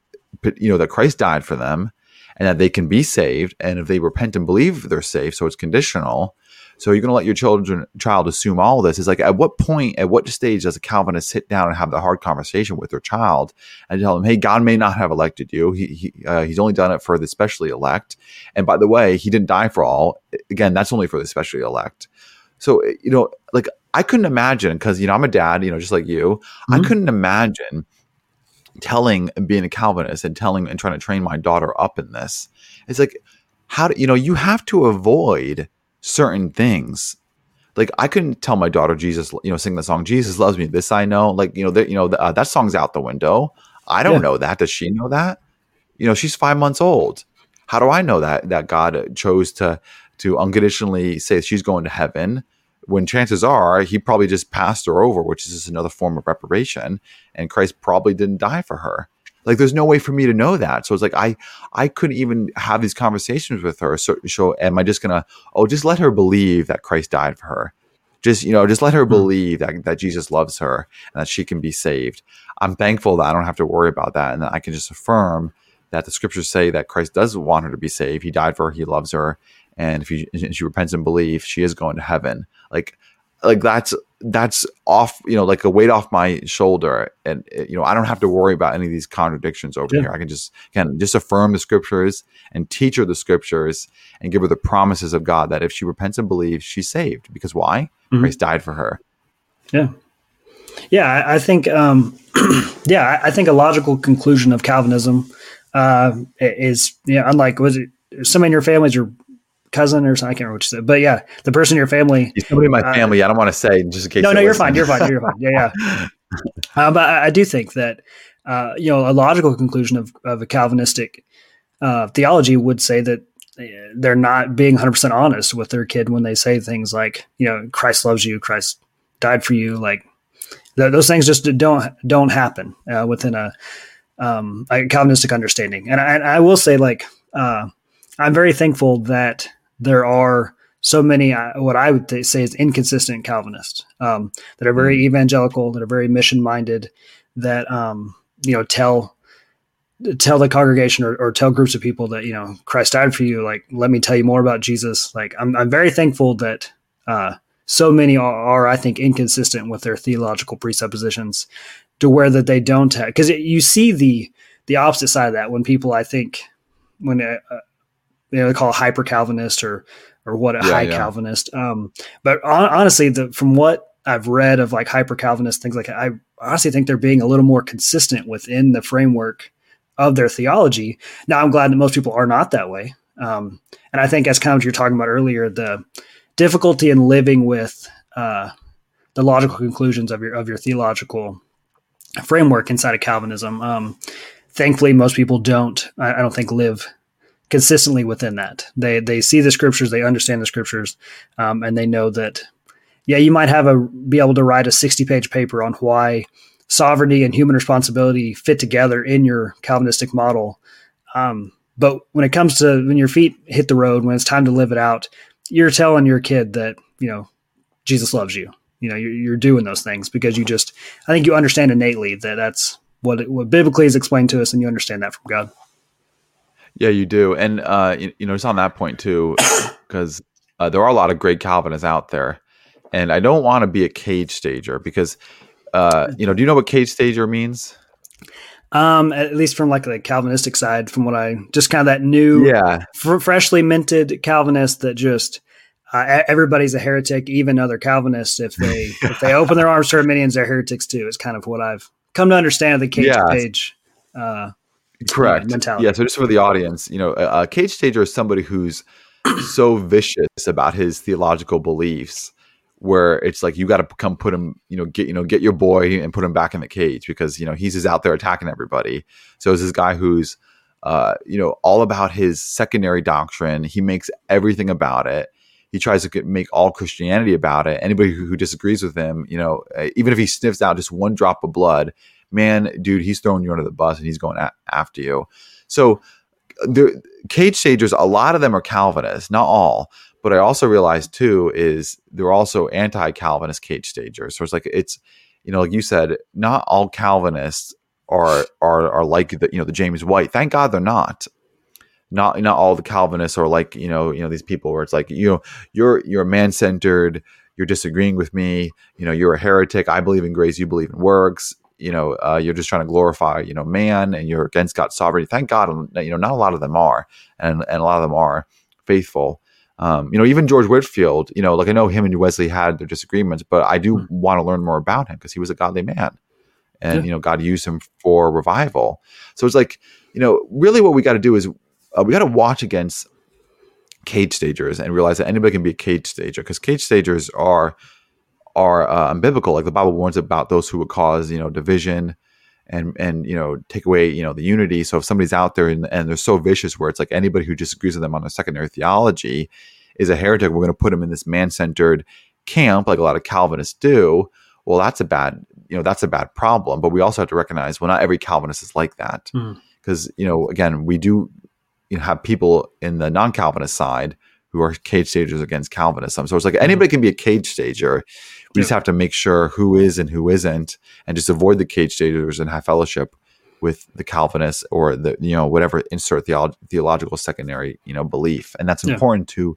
you know, that Christ died for them and that they can be saved. And if they repent and believe they're saved, so it's conditional, so you're going to let your children child assume all this. Is like at what point, at what stage does a Calvinist sit down and have the hard conversation with their child and tell them, "Hey, God may not have elected you. He, he uh, he's only done it for the specially elect. And by the way, he didn't die for all. Again, that's only for the specially elect." So you know, like I couldn't imagine because you know I'm a dad, you know, just like you. Mm-hmm. I couldn't imagine telling being a Calvinist and telling and trying to train my daughter up in this. It's like how do you know you have to avoid certain things like I couldn't tell my daughter Jesus, you know, sing the song "Jesus loves me." This I know, like you know, that you know uh, that song's out the window. I don't yeah. know that. Does she know that? You know, she's five months old. How do I know that that God chose to to unconditionally say she's going to heaven when chances are He probably just passed her over, which is just another form of reprobation, and Christ probably didn't die for her. Like there's no way for me to know that. So it's like i i couldn't even have these conversations with her. So, so am i just gonna oh just let her believe that christ died for her. Just you know just let her hmm. believe that, that jesus loves her and that she can be saved. I'm thankful that i don't have to worry about that and that i can just affirm that the scriptures say that christ does want her to be saved. He died for her. He loves her. And if she, she repents and believes she is going to heaven. Like like that's that's off you know like a weight off my shoulder. And you know i don't have to worry about any of these contradictions over yeah. here. I can just can just affirm the scriptures and teach her the scriptures and give her the promises of god that if she repents and believes she's saved. Because why? Mm-hmm. christ died for her. Yeah. Yeah i, I think um yeah I, I, think a logical conclusion of calvinism uh is you know unlike was it some in your families your cousin or something. I can't remember what you said, but yeah, the person in your family. He's somebody in my uh, family. I don't want to say just in case. No, no, you're fine. You're fine. You're fine. Yeah, yeah. Uh, but I, I, do think that uh, you know a logical conclusion of, of a Calvinistic uh, theology would say that uh, they're not being 100% honest with their kid when they say things like you know Christ loves you, Christ died for you, like th- those things just don't don't happen uh, within a, um, a Calvinistic understanding. And I, I will say like. I'm very thankful that there are so many uh, what I would th- say is inconsistent Calvinists um, that are very mm-hmm. evangelical, that are very mission minded, that um, you know tell tell the congregation or, or, tell groups of people that you know Christ died for you. Like, let me tell you more about Jesus. Like, I'm I'm very thankful that uh, so many are, are, I think, inconsistent with their theological presuppositions to where that they don't have because you see the the opposite side of that when people I think when uh, you know they call it hyper Calvinist or or what a yeah, high yeah. Calvinist. Um, but on, honestly, the, from what I've read of like hyper Calvinist things like that, I honestly think they're being a little more consistent within the framework of their theology. Now, I'm glad that most people are not that way. Um, and I think, as kind of what you're talking about earlier, the difficulty in living with uh, the logical conclusions of your of your theological framework inside of Calvinism. Um, thankfully, most people don't. I, I don't think live consistently within that. They they see the scriptures, they understand the scriptures, um, and they know that. Yeah, you might have a be able to write a sixty page paper on why sovereignty and human responsibility fit together in your Calvinistic model. Um, but when it comes to when your feet hit the road, when it's time to live it out, you're telling your kid that you know Jesus loves you. You know you're, you're doing those things because you just I think you understand innately that that's what it, what biblically is explained to us, and you understand that from God. Yeah, you do, and uh, you, you know, it's on that point too, because uh, there are a lot of great Calvinists out there, and I don't want to be a cage stager because, uh, you know, do you know what cage stager means? Um, at least from like the Calvinistic side, from what I just kind of that new, yeah, f- freshly minted Calvinist that just uh, everybody's a heretic, even other Calvinists. If they if they open their arms to Arminians, they're heretics too. Is kind of what I've come to understand the cage yeah. page. Uh, correct mentality. Yeah. So just for the audience, you know, a, a cage stager is somebody who's so vicious about his theological beliefs where it's like you got to come put him, you know, get you know get your boy and put him back in the cage because you know he's just out there attacking everybody. So it's this guy who's, uh, you know, all about his secondary doctrine. He makes everything about it. He tries to make all Christianity about it. Anybody who, who disagrees with him, you know, uh, even if he sniffs out just one drop of blood, man, dude, he's throwing you under the bus and he's going a- after you. So the cage stagers, a lot of them are Calvinists, not all. But I also realized too is they're also anti-Calvinist cage stagers. So it's like it's you know, like you said, not all Calvinists are are are like the you know the James White. Thank God they're not. Not not all the Calvinists are like you know you know these people where it's like you know you're you're man centered. You're disagreeing with me. You know you're a heretic. I believe in grace. You believe in works you know uh, you're just trying to glorify you know man and you're against God's sovereignty. Thank God, you know not a lot of them are, and and a lot of them are faithful. Um, you know, even George Whitefield, you know, like I know him and Wesley had their disagreements, but I do mm-hmm. want to learn more about him because he was a godly man, and yeah. you know, God used him for revival. So it's like, you know, really what we got to do is uh, we got to watch against cage stagers and realize that anybody can be a cage stager because cage stagers are are uh, unbiblical. Like the Bible warns about those who would cause, you know, division and and you know take away you know the unity. So if somebody's out there and, and they're so vicious, where it's like anybody who disagrees with them on a secondary theology is a heretic, we're going to put them in this man centered camp, like a lot of Calvinists do. Well, that's a bad you know that's a bad problem. But we also have to recognize well, not every Calvinist is like that because Mm. you know again we do you know, have people in the non-Calvinist side who are cage stagers against Calvinism. So it's like anybody can be a cage stager. We just have to make sure who is and who isn't, and just avoid the cage stagers and have fellowship with the Calvinists or the you know whatever insert theolo- theological secondary you know belief, and that's Yeah. important to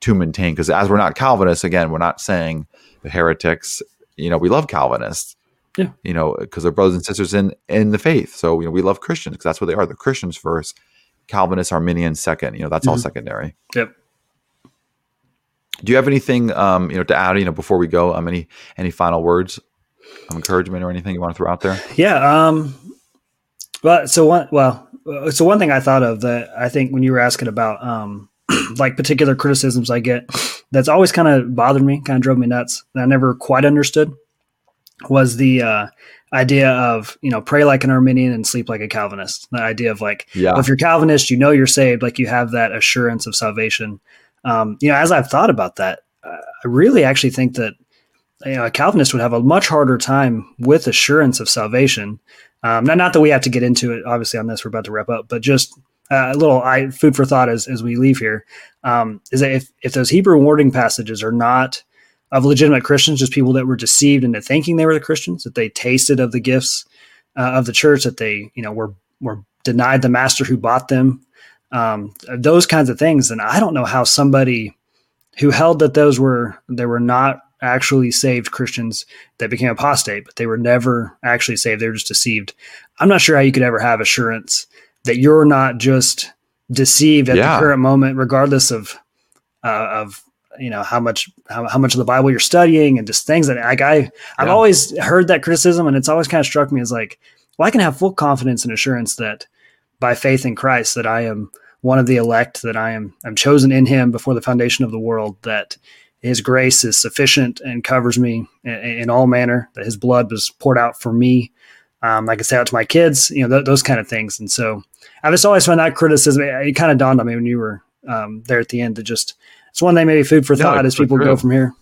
to maintain because as we're not Calvinists, again, we're not saying the heretics. You know, we love Calvinists. Yeah. You know, because they're brothers and sisters in in the faith. So you know, we love Christians because that's what they are. They're Christians first, Calvinists, Arminians second. You know, that's all Mhm. secondary. Yep. Do you have anything um, you know to add? You know, before we go, um, any any final words of encouragement or anything you want to throw out there? Yeah. Um, well, so one, well, uh, so one thing I thought of that I think when you were asking about, um, like particular criticisms I get, that's always kind of bothered me, kind of drove me nuts. That I never quite understood was the uh, idea of you know pray like an Arminian and sleep like a Calvinist. The idea of like Yeah, well, if you're Calvinist, you know you're saved, like you have that assurance of salvation. Um, you know, as I've thought about that, uh, I really actually think that you know a Calvinist would have a much harder time with assurance of salvation. Um, not, not that we have to get into it, obviously, on this. We're about to wrap up, but just uh, a little I, food for thought as, as we leave here um, is that if, if those Hebrew warning passages are not of legitimate Christians, just people that were deceived into thinking they were the Christians, that they tasted of the gifts uh, of the church, that they you know were were denied the master who bought them, um, those kinds of things. And I don't know how somebody who held that those were they were not actually saved Christians that became apostate, but they were never actually saved. They were just deceived. I'm not sure how you could ever have assurance that you're not just deceived at Yeah. the current moment, regardless of uh, of you know how much how, how much of the Bible you're studying and just things that like I I've Yeah. always heard that criticism and it's always kind of struck me as like well I can have full confidence and assurance that by faith in Christ that I am one of the elect that I am I'm chosen in him before the foundation of the world that his grace is sufficient and covers me in, in all manner that his blood was poured out for me. Um, I can say out to my kids you know th- those kind of things. And so I've just always found that criticism it, it kind of dawned on me when you were um, there at the end to just it's one thing maybe food for thought it's as people true. go from here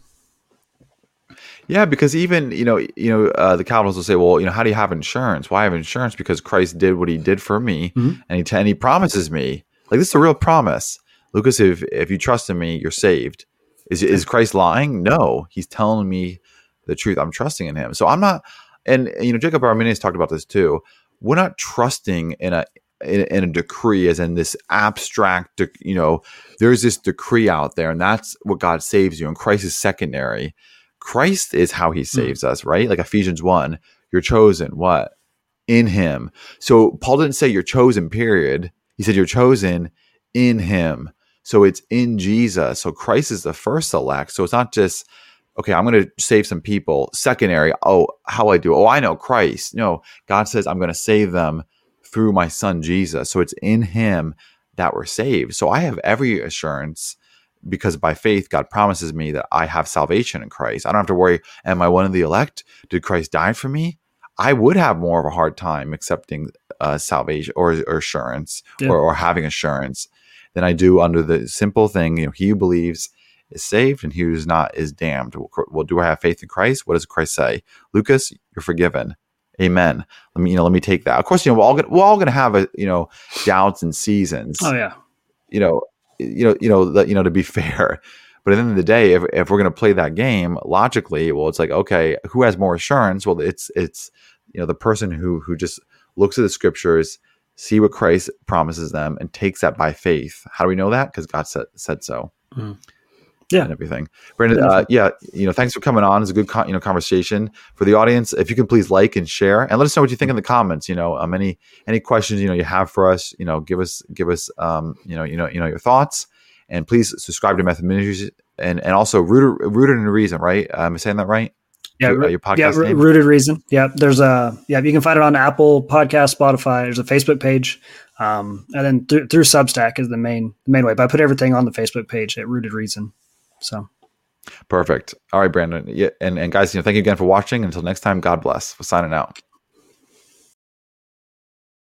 yeah, because even you know you know uh, the Calvinists will say, well, you know, how do you have insurance? Why have insurance? Because Christ did what He did for me, Mhm. and He t- and He promises me like this is a real promise, Lucas. If if you trust in me, you're saved. Is is Christ lying? No, He's telling me the truth. I'm trusting in Him. So I'm not. And you know, Jacob Arminius talked about this too. We're not trusting in a in, in a decree as in this abstract. You know, there's this decree out there, and that's what God saves you, and Christ is secondary. Christ is how He hmm. saves us, right? Like Ephesians one, you're chosen. What in Him? So Paul didn't say you're chosen. Period. He said you're chosen in Him. So it's in Jesus. So Christ is the first elect. So it's not just okay, I'm going to save some people. Secondary, oh, how I do? Oh, I know Christ. No, God says I'm going to save them through my son Jesus. So it's in him that we're saved. So I have every assurance because by faith, God promises me that I have salvation in Christ. I don't have to worry, am I one of the elect? Did Christ die for me? I would have more of a hard time accepting uh, salvation or, or assurance Yeah. or, or having assurance than I do under the simple thing, you know, he who believes is saved and he who is not is damned. Well, do I have faith in Christ? What does Christ say? Lucas, you're forgiven. Amen. Let me, you know, let me take that. Of course, you know, we're all gonna, we're all going to have a, you know, doubts and seasons. oh yeah You know, you know, you know, that, you know, to be fair. But at the end of the day, if, if we're going to play that game logically, well, it's like, okay, who has more assurance? Well, it's, it's, you know, the person who, who just looks at the scriptures, see what Christ promises them and takes that by faith. How do we know that? Because God said, said so. Mhm. Yeah. And everything. Brandon, uh, yeah, you know, thanks for coming on. It's a good, con- you know, conversation for the audience. If you can please like and share and let us know what you think in the comments, you know, um, any, any questions, you know, you have for us, you know, give us, give us, um, you know, you know, you know, your thoughts and please subscribe to Method Ministries and, and also rooted, rooted in reason, right? Um, am I saying that right? yeah Your- uh, your podcast yeah rooted reason yeah there's a yeah you can find it on Apple Podcast Spotify there's a Facebook page um, and then through, through Substack is the main the main way but I put everything on the Facebook page at Rooted Reason so Perfect. All right, Brandon. Yeah. And, and guys, you know, thank you again for watching. Until next time, God bless. We're signing out.